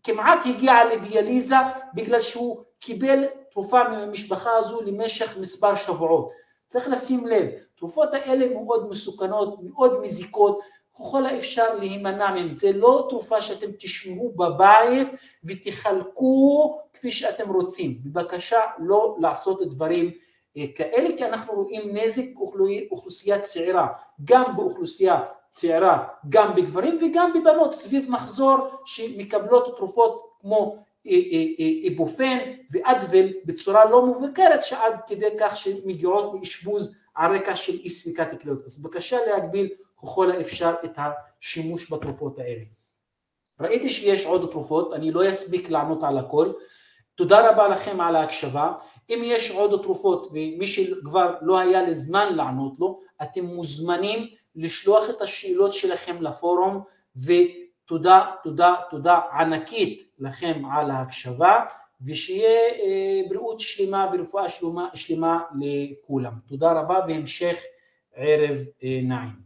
A: כמעט הגיע לדיאליזה, בגלל שהוא קיבל תרופה מהמשפחה הזו למשך מספר שבועות. צריך לשים לב, תרופות האלה מאוד מסוכנות, מאוד מזיקות, ככל האפשר להימנע מהן, זה לא תרופה שאתם תשמעו בבית ותחלקו כפי שאתם רוצים, בבקשה לא לעשות דברים אה, כאלה, כי אנחנו רואים נזק באוכלוסייה צעירה, גם באוכלוסייה צעירה, גם בגברים וגם בבנות סביב מחזור שמקבלות תרופות כמו איבופן ואדבל בצורה לא מבוקרת שעד כדי כך שמגיעות לאשפוז על רקע של אי ספיקת כליות. אז בבקשה להגביל ככל האפשר את השימוש בתרופות האלה. ראיתי שיש עוד תרופות, אני לא אספיק לענות על הכל. תודה רבה לכם על ההקשבה. אם יש עוד תרופות ומי שכבר לא היה לזמן לענות לו, אתם מוזמנים לשלוח את השאלות שלכם לפורום ו... תודה, תודה, תודה ענקית לכם על ההקשבה, ושיהיה אה, בריאות שלמה ורפואה שלמה, שלמה לכולם. תודה רבה והמשך ערב אה, נעים.